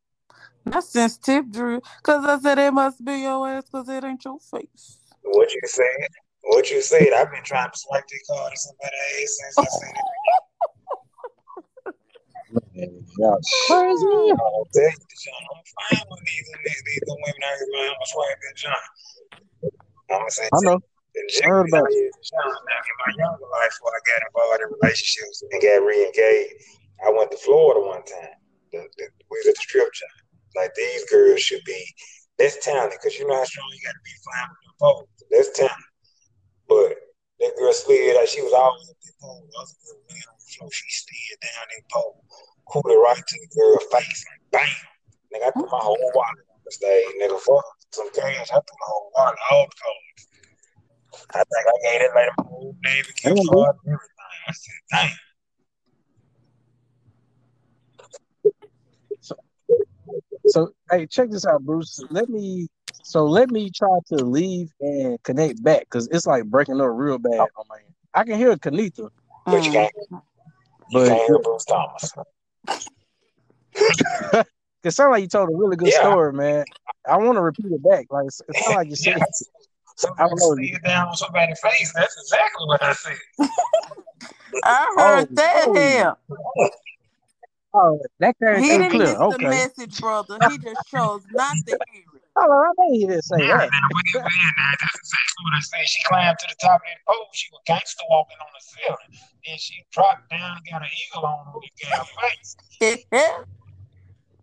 Not since Tip Drill. Because I said it must be your ass because it ain't your face. What you said? What you said? I've been trying to swipe that card to somebody's ass since I seen it. [LAUGHS] Oh, man, y'all crazy. I'm gonna tell you, John, I'm fine with these these, women out here, man. I'm swipe that John. I'm gonna say, I know. I heard about is John. Now, in my younger life, before I got involved in relationships and got re-engaged, I went to Florida one time. The, the, we was at the strip joint. Like these girls should be less talented because you know how strong you got to be flying with the pole. Less talented, but that girl slid. Like she was always at the pole. The other girl ran on the floor. She slid down that pole, cooled it right to the girl's face, and bam! Nigga, I threw my whole wallet on the stage. Nigga, fuck some cash. I threw my whole wallet, all the clothes. I think I gave that lady my whole name, Mhm. card, and everything. I said, damn. So hey, check this out, Bruce. Let me so let me try to leave and connect back because it's like breaking up real bad on my end. I can hear Kanita, But you can't, you but can't hear Bruce Thomas. [LAUGHS] It sounds like you told a really good Yeah. story, man. I want to repeat it back. Like it sounds like you [LAUGHS] said. Yeah. I Somebody don't know. see it down on somebody's face. That's exactly what I said. [LAUGHS] I heard Oh, that oh. hell. Oh, that came He didn't clear. miss the message, brother. He just chose not to hear it. Hold on, I know you didn't say Yeah, that. now what it was, that's exactly what I said. She climbed to the top of that pole. She was gangster walking on the ceiling. Then she dropped down and got an eagle on her with her face. [LAUGHS]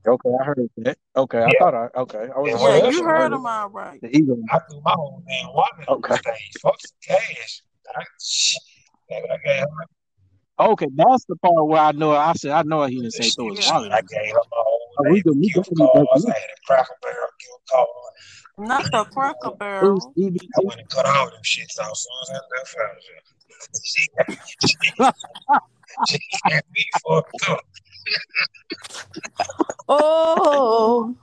Okay, I heard that. Okay, I Yeah. thought I okay. I was Yeah, just what yeah, saying, else you you heard heard? him all right. the eagle. I threw my old man walking on Okay. the stage. Fuck some cash. I. I gave her, Okay, that's the part where I know. I said I know he didn't say throw his shit. wallet. I gave her my old Oh, we lady could- we gift could be back cards. in. I had a Cracker Barrel gift card. Not the [LAUGHS] Cracker [LAUGHS] Who's Barrel. I went and cut all them shits off as soon as I left out [LAUGHS] here. She, she, she had me fucked up. Oh,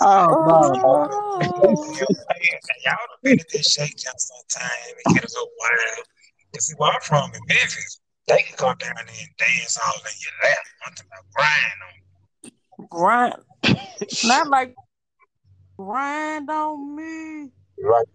Oh no, dog. oh. Y'all done been at this shake down sometime and get a little wine. You see where I'm from in Memphis, they can come down there and dance all in your lap. I'm talking about grind on. grind. Not like grind on me. Right.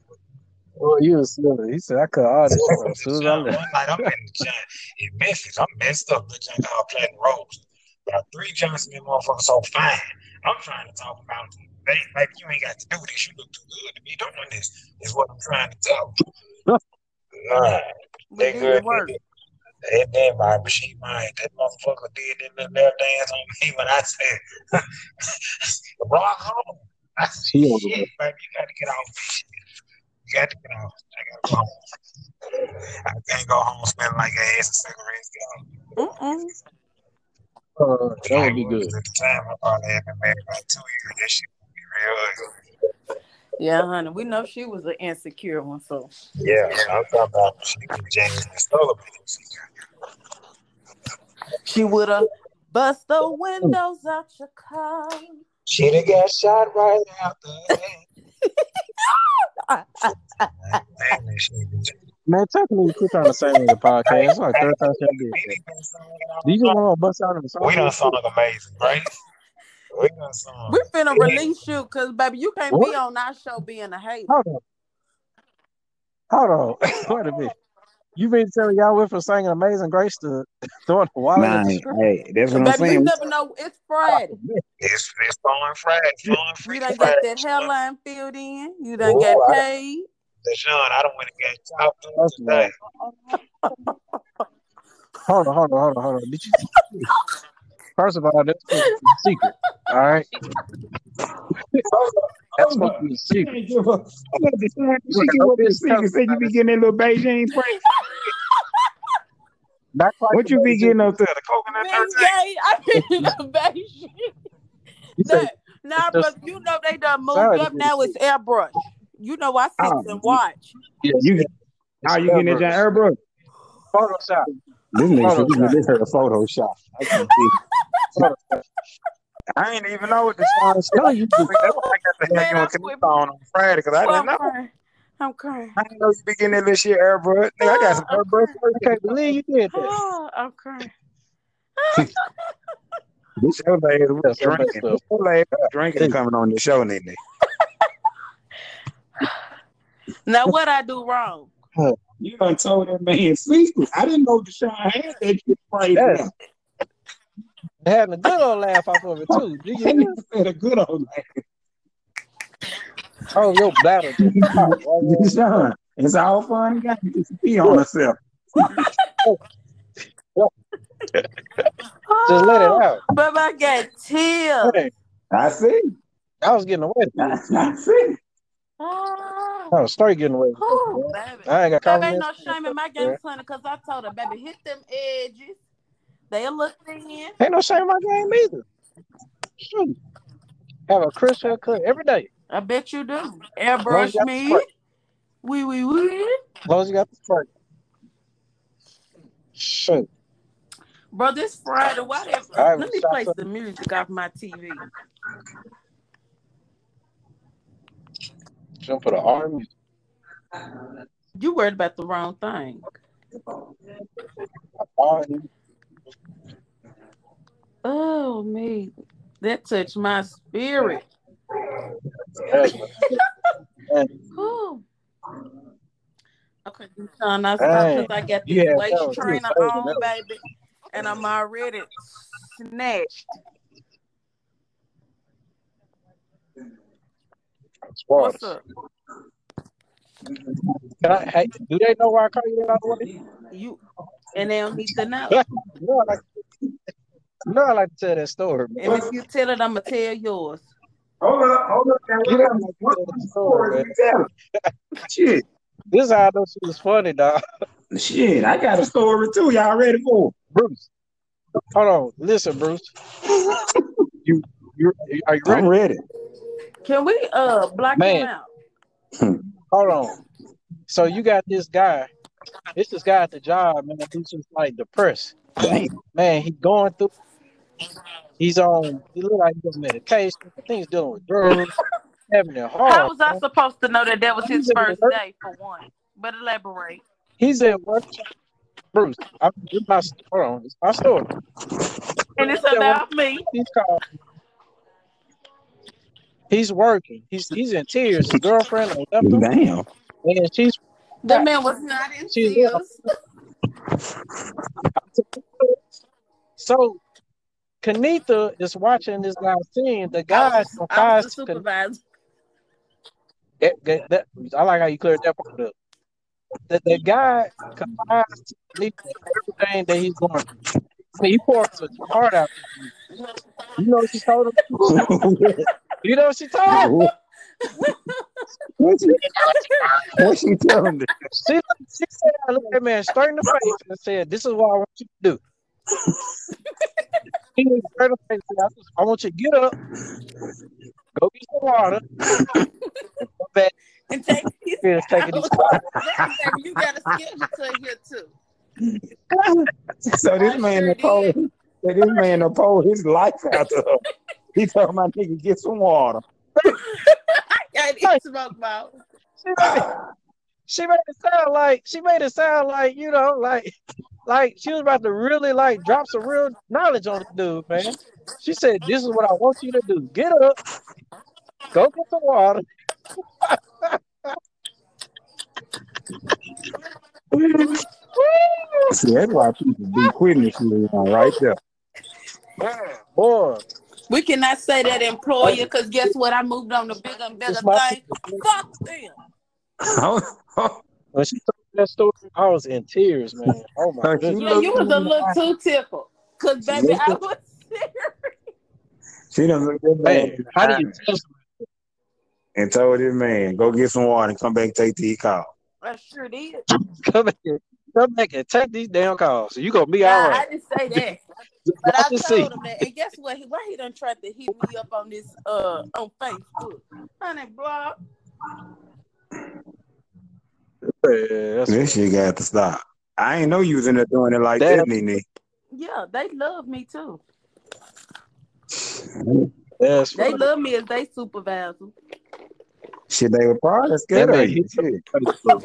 Oh, you was silly. He said I cut all this shit as soon as I One left. night I'm in the joint in Memphis. I'm messed up. The joint called Platinum Rose. About three Johnson and motherfuckers so fine. I'm trying to talk about they like you ain't got to do this. You look too good to be doing this. Is what I'm trying to tell you. [LAUGHS] Nah, they good. the work. And then my machine mind, that motherfucker did in the left dance on me when I said, [LAUGHS] rock home. I said, He shit, baby, you got to get off this shit. You got to get off. I got to go home. I can't go home smelling like ass and cigarettes. Mm-mm. Uh, that would be good. At the time, I probably had been married about two years. That shit would be real ugly. Yeah, honey. We know she was an insecure one, so Yeah, I'm talking about she was James Sullivan. she would have bust the windows out your car. She'd have got shot right out the Man, that shit was- Man, technically, quit trying to say on the podcast. It's like third time she did. Do you just want to bust out in the song? We done sung amazing, right? We done sung. We finna release you, cause baby, you can't be on our show being a hater. Hold on. Hold on. [LAUGHS] Wait a minute. You been telling y'all went from singing Amazing Grace to [LAUGHS] throwing the wallet at the Man, strip? hey, that's what I'm Baby, you never know. It's Friday. Oh, it's it's flowing Friday, flowing [LAUGHS] You free done Friday. got that hairline filled in. You done Oh, got I- paid. Deshaun, I don't want to get chopped up That's today. Hold on, hold on, hold on, hold on. Did you? First of all, that's supposed a secret. All right. That's supposed to be a secret. She give up the secret. Said you be getting that little Beijing spray. Not quite What the you be getting up there? The coconut Miss thirteen? Gay, I been the baby. You said, Now, It's but you know they done moved Sorry, up. Now it's airbrush. You know I sit Oh, and watch. yes, You yes. how you getting that John airbrush? Photoshop. This nigga Photoshop. this her a Photoshop. I can see. Photoshop. I ain't even know what this song said. No, you That's why I got the hell Man, you on quit. on on Friday because I didn't I'm know. Crying. I'm crying. I didn't know you be getting that little shit airbrush. Nigga, I got oh, some Oh, airbrush. I can't believe you did that. Oh, [LAUGHS] I'm crying. This show lady was That's drinking. messed. This show lady [LAUGHS] drinking and coming on the show, Nene. Now what I do wrong? You done told that man secret. I didn't know Deshaun had that shit sprayed Yes. down. Having a good old laugh off of it too. Did you? [LAUGHS] nigga said a good old lady. Oh, your bladder just [LAUGHS] popped. right there. Deshaun, it's all fun and games. Just be on herself. Just let it out. [LAUGHS] But I got tears. I see. I was getting away. I, I see. Oh, I was straight getting away. oh, baby. I ain't got Baby, ain't no shame in my game plan because I told her, baby, hit them edges. They'll look thin. Ain't no shame in my game either. Shoot. Have a crisp haircut every day. I bet you do. Airbrush you me. Wee wee wee. As long as you got the spray. Shoot. Bro, this Friday, why they, I let me play some- some music off my TV. Jump for the arm. You worried about the wrong thing. Oh me, that touched my spirit. Okay, Sean, I because I got this Yeah, waist was trainer on, baby, and I'm already snatched. What's up? Can I, hey, do they know why I call you that way? You and they don't need to know. [LAUGHS] Know I like, know I like to tell that story. man. And if you tell it, I'ma tell yours. Hold up, hold up. Now, You we know I got like to one tell that story story, man. to. Shit, This is how I know she was funny, dog. shit. I got a story too. Y'all ready for? Bruce, hold on. Listen, Bruce. [LAUGHS] You, you, are you it? I'm ready? ready. Can we uh block Man. him out? Hold on. So you got this guy. It's this guy at the job, man. He's just like depressed. Damn. Man, he's going through. He's on. He look like he's on medication. I think he's dealing with drugs. [LAUGHS] having it hard. How was I man. supposed to know that that was his He's in first work. day for one? But elaborate. He's at work. Bruce, I'm, it's my, hold on. It's my story. And it's Yeah, about me. He's called. He's working. He's he's in tears. His girlfriend done left him, Damn. and she's The man was not in tears. [LAUGHS] so. Kanitha is watching this guy scene. The I guy was, I was confides the to Kan- supervisor. that, that, that- I like how you cleared that part up. That the guy confides to Kanitha everything that he's going through. I mean, he pours his heart out. You know what she told him? [LAUGHS] You know what she told him? what she, what she telling them? She, she said, I looked at that man straight in the face and said, This is what I want you to do. I want you to get up, go get some water, and come back and take his here and take it. You got a schedule to here too. So this I man sure done pulled, so this man done pulled his life out of her. He told my nigga get some water. [LAUGHS] I didn't smoke about. She made, it, she made it sound like she made it sound like, you know, like like she was about to really like drop some real knowledge on the dude, man. She said, This is what I want you to do. Get up, go get some water. [LAUGHS] See, that's why people be quitting this right there. Boy, We cannot say that employer because guess what? I moved on to bigger and better It's things. Fuck them. [LAUGHS] when she told that story, I was in tears, man. Oh my You goodness. Yeah, you was a little too tickled. Cause baby, I was serious. she done looked at Man, man how do you tell somebody? and told this man, go get some water and come back and take the call. I sure did. [LAUGHS] come back and come back and take these damn calls? So you gonna be Nah, all I right. didn't say that. [LAUGHS] But I I just told see. him that. And guess what? He- Why he done tried to hit me up on this uh on Facebook? Honey, block. Yeah, that's This shit got to stop. I ain't know you was in there doing it like Damn. that, Nene. Yeah, they love me too. that's They funny. love me as they supervisor. Shit, they were probably scared That of you. he-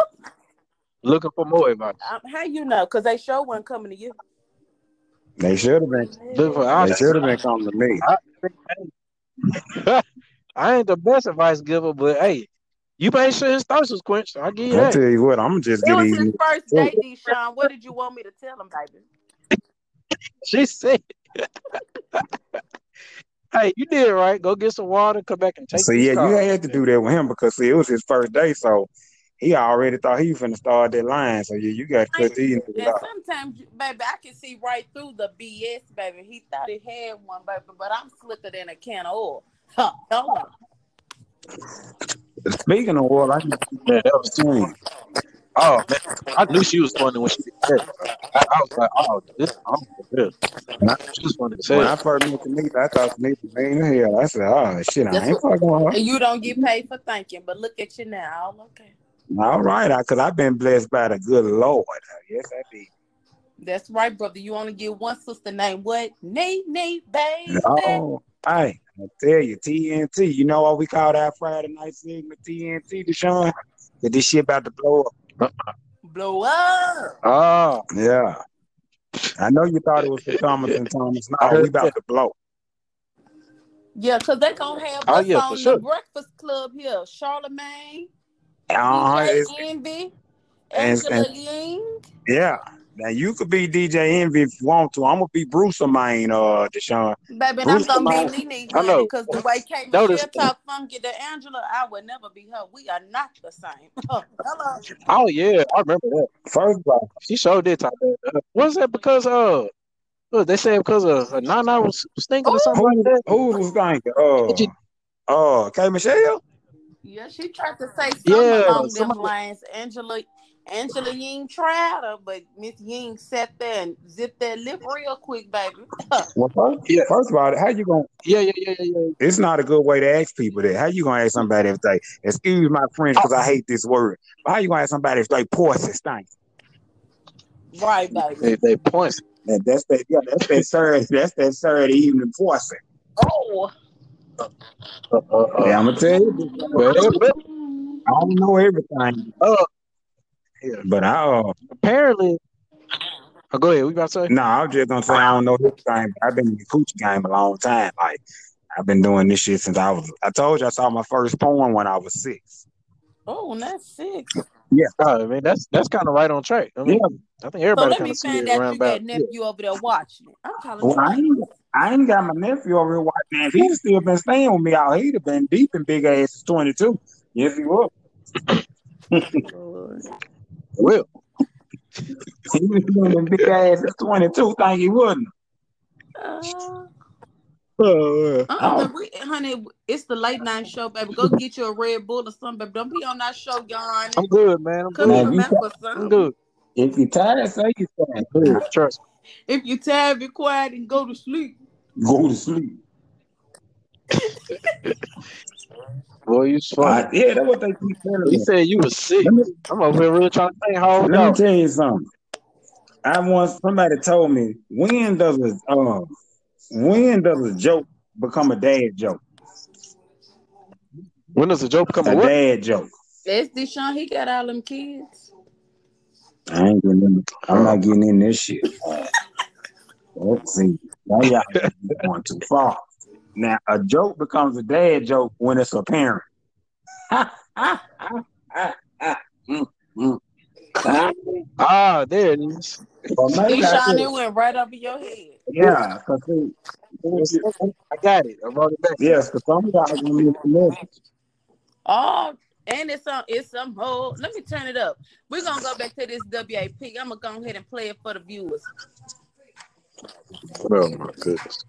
looking for more advice. Um, how you know? Cause they sure wasn't coming to you. They should have been. Looking for They I, should have been coming to me. I ain't the best advice giver, but hey, you made sure his thirst was quenched. I give you I that. tell you what, I'm gonna just It get was his first oh. day, Deshaun. What did you want me to tell him, baby? [LAUGHS] She said, [LAUGHS] "Hey, you did right. Go get some water. Come back and take." So these yeah, you had to do that with him because see, it was his first day, so he already thought he was gonna start that line. So yeah, you got to cut these And off. sometimes, baby, I can see right through the BS, baby. He thought he had one, baby, but I'm slicker than a can of oil. [LAUGHS] Huh, hello. Speaking of oil, I can Man, that was saying, Oh man, I knew she was funny when she did that. I, I was like, "Oh, this, I'm for this." She was funny as when I first met Tanika, I thought Tanika was mean as hell. I said, oh shit, I That's ain't fucking with her. And you don't get paid for thinking, but look at you now. All okay. All right, because I've been blessed by the good Lord. Yes, I did. That's right, brother. You only get one sister named what? Nee, nee, baby. Oh, hey, I tell you, TNT. You know what we called our Friday night segment TNT, Deshaun? That this shit about to blow up. Blow up. Oh, Yeah. I know you thought it was for Thomas and Thomas. I No, we about to blow. Yeah, because they gonna have Oh us yeah, on for sure. the Breakfast Club here. Charlemagne, Uh, DJ it's, Envy, and, Angela and Yee. yeah. Now you could be DJ Envy if you want to. I'm gonna be Bruce or Main, uh, Deshaun. Baby, and I'm Bruce gonna Main. be Nene I Honey know. because the way K Notice. Michelle talk funky to Angela, I would never be her. We are not the same. [LAUGHS] Hello. Oh yeah, I remember that. First of all, She showed did talk that. Was that because uh, what, they said because of uh, Nana was stinking or something like who that? who was thinking? Oh, you- Uh, uh, K Michelle. Yeah, she tried to say something Yeah, along them lines. Angela Angela Yee tried her, but Miss Ying sat there and zipped that lip real quick, baby. [LAUGHS] Well, first, Yeah. first of all, how you gonna? Yeah, yeah, yeah, yeah, yeah. It's not a good way to ask people that. How you gonna ask somebody if they excuse my French because I hate this word? But how you gonna ask somebody if they pussy stink? right, baby. They, they points. That, that's that. Yeah, that's that Saturday. That's that Saturday evening pussy. Oh. Uh, uh, uh, Yeah, I'm gonna tell you. [LAUGHS] well, I don't know everything, uh, but I. Uh, apparently. Oh, go ahead. We about to say. no, I was just gonna say I don't know everything. But I've been in the coochie game a long time. Like I've been doing this shit since I was. I told you I saw my first porn when I was six. Oh, that's six. Oh, I mean, that's that's kind of right on track. I mean, Yeah. I think So everybody let kind me of see find it around you got about. a Yeah. nephew over there watching it. I'm calling Well, I ain't, I ain't got my nephew over here watching. If he'd still been staying with me out, he'd have been deep in big ass is 22. Yes, he would. Lord. Well, He was doing them big ass is 22. Think he wouldn't. Uh, uh, uh, we, honey, it's the late night show, baby. Go get you a Red Bull or something, baby. Don't be on that show, yarn. I'm good, man. I'm Come Man, good. here, you Man, I'm good. If you're tired, say you tired. I'm good. Trust me. If you're tired, be quiet and go to sleep. Go to sleep. [LAUGHS] Boy, you funny. Uh, yeah, that's what they keep telling You me. said you was sick. Me, I'm over here really trying to think how old let me y'all. tell you something. I once somebody told me when does a uh, when does a joke become a dad joke? When does a joke become a A what? dad joke. That's Deshaun. He got all them kids. I ain't getting in, I'm not getting in this shit. Let's see. Now y'all [LAUGHS] going too far. Now a joke becomes a dad joke when it's a parent. [LAUGHS] Ah, there it is. or maybe I Deshaun, it went right over your head. yeah, 'cause see, I got it. I wrote it back. yes, because some of y'all gonna miss the message. Oh, and it's some it's some whole. Let me turn it up. We're gonna go back to this WAP. I'm gonna go ahead and play it for the viewers. Oh my goodness.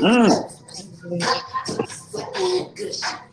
Mm.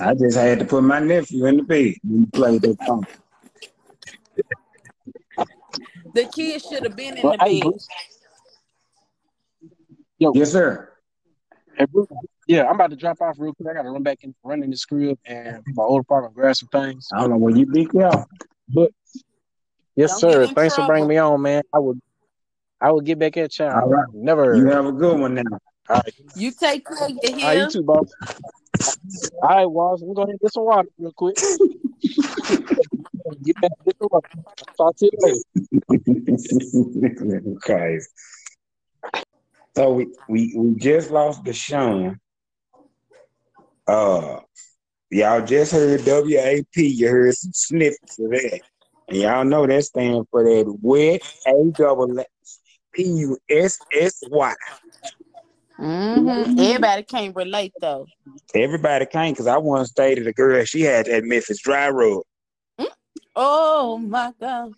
I just had to put my nephew in the bed when he played that song. The kids should have been in Well, the hey, bed. Bruce. Yo, Yes, sir. hey, Bruce. Yeah, I'm about to drop off real quick. I got to run back and run in the crib and my old apartment, grab some things. I don't know when you be careful. But yes, Don't sir. get in Thanks for bringing me on, man. I would, I will get back at y'all. All right. Never. You have a good one now. All right. You take care, you All right, hear? you too, boss. All right, Walls. I'm going to get some water real quick. [LAUGHS] get back, get the water. Talk to you later. [LAUGHS] okay. So we, we we just lost Deshaun. Uh y'all just heard WAP. You heard some snippets of that. And y'all know that stands for that wet A double S P U S S Y. Mm-hmm. Everybody can't relate though. Everybody came because I once dated a girl, she had that Memphis dry rub. Oh my God.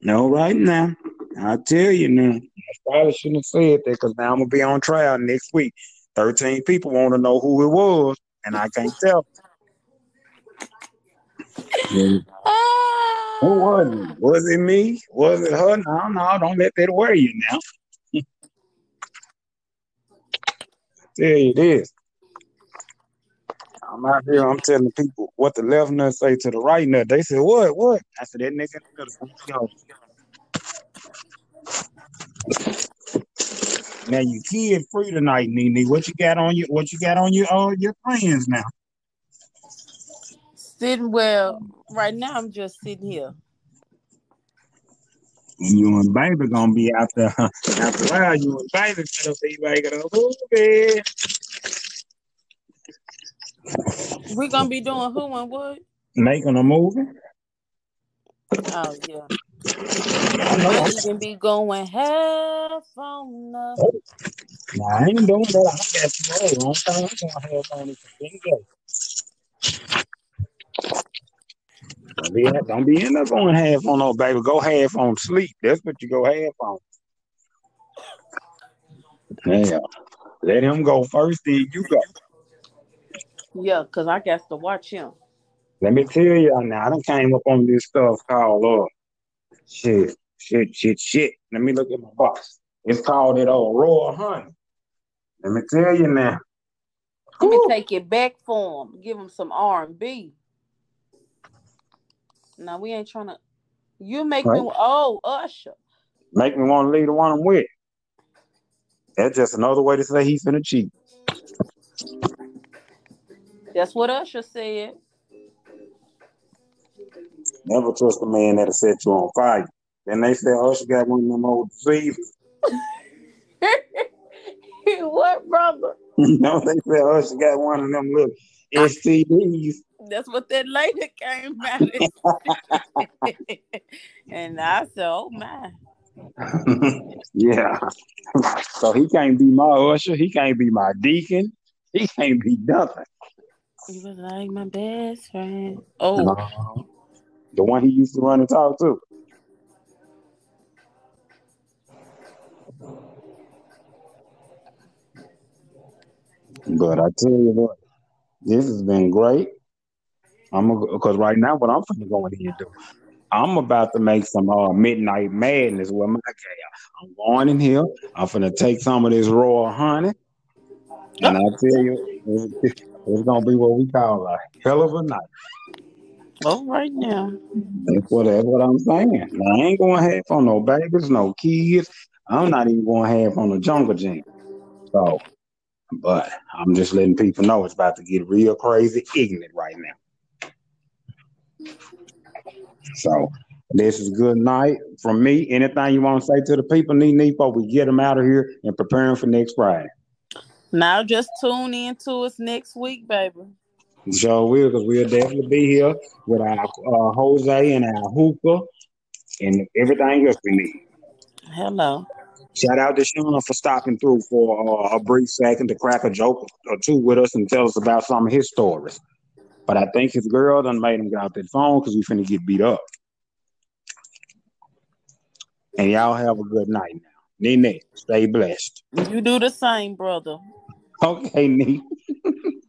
No, right now. I'll tell you now. I probably shouldn't have said that because now I'm gonna be on trial next week. Thirteen people want to know who it was, and I can't tell. Yeah. [LAUGHS] Who was it? Was it me? Was it her? No, no, don't let that worry you now. Tell you this. I'm out here, I'm telling people what the left nut say to the right nut. They said, what, what? I said, that nigga in the middle. Now you kid free tonight, Nene. What you got on your what you got on your uh, your plans now? Sitting well. Right now, I'm just sitting here. And you and baby gonna be out there after a while. You and baby gonna be making a movie. We're gonna be doing who and what? Making a movie. Oh yeah. Might even be going half on the oh. Nah, I ain't doing that. I got some more. I'm gonna I'm gonna have on it for bingo. Don't be, don't be end up going half on no baby. Go half on sleep. That's what you go half on. Yeah. Let him go first, then you go. Yeah, cause I got to watch him. Let me tell y'all now, I done came up on this stuff called uh shit, shit, shit, shit. Let me look at my box. It's called it old Royal Honey. Let me tell you now. Let me Whew. take it back for him. Give him some R and B. No, we ain't trying to. You make Right. me. Oh, Usher. Make me want to leave the one I'm with. That's just another way to say he's finna cheat. That's what Usher said. Never trust a man that'll set you on fire. Then they say Usher got one of them old diseases. [LAUGHS] [LAUGHS] what, brother? no, they say Usher got one of them little STDs. That's what that lady came out [LAUGHS] [LAUGHS] and I said, "Oh my." [LAUGHS] yeah. so he can't be my usher. He can't be my deacon. He can't be nothing. He was like my best friend. Oh. The one he used to run and talk to. But I tell you what, this has been great. I'm because right now what I'm finna go in here and do, I'm about to make some uh, midnight madness with my gal. I'm going in here. I'm finna take some of this raw honey, and I tell you, it's, it's gonna be what we call a hell of a night. Well, right now. That's what that's what I'm saying. Now, I ain't gonna have on no babies, no kids. I'm not even gonna have on the jungle gym. So, but I'm just letting people know it's about to get real crazy ignorant right now. So this is good night from me. Anything you want to say to the people, need before we get them out of here and prepare them for next Friday. Now just tune in to us next week, baby. Sure will, because we'll definitely be here with our uh, Jose and our hookah and everything else we need. Hello. Shout out to Shauna for stopping through for uh, a brief second to crack a joke or two with us and tell us about some of his stories. But I think his girl done made him get out that phone because we finna get beat up. And y'all have a good night now. Nene, stay blessed. You do the same, brother. Okay, Nee. [LAUGHS]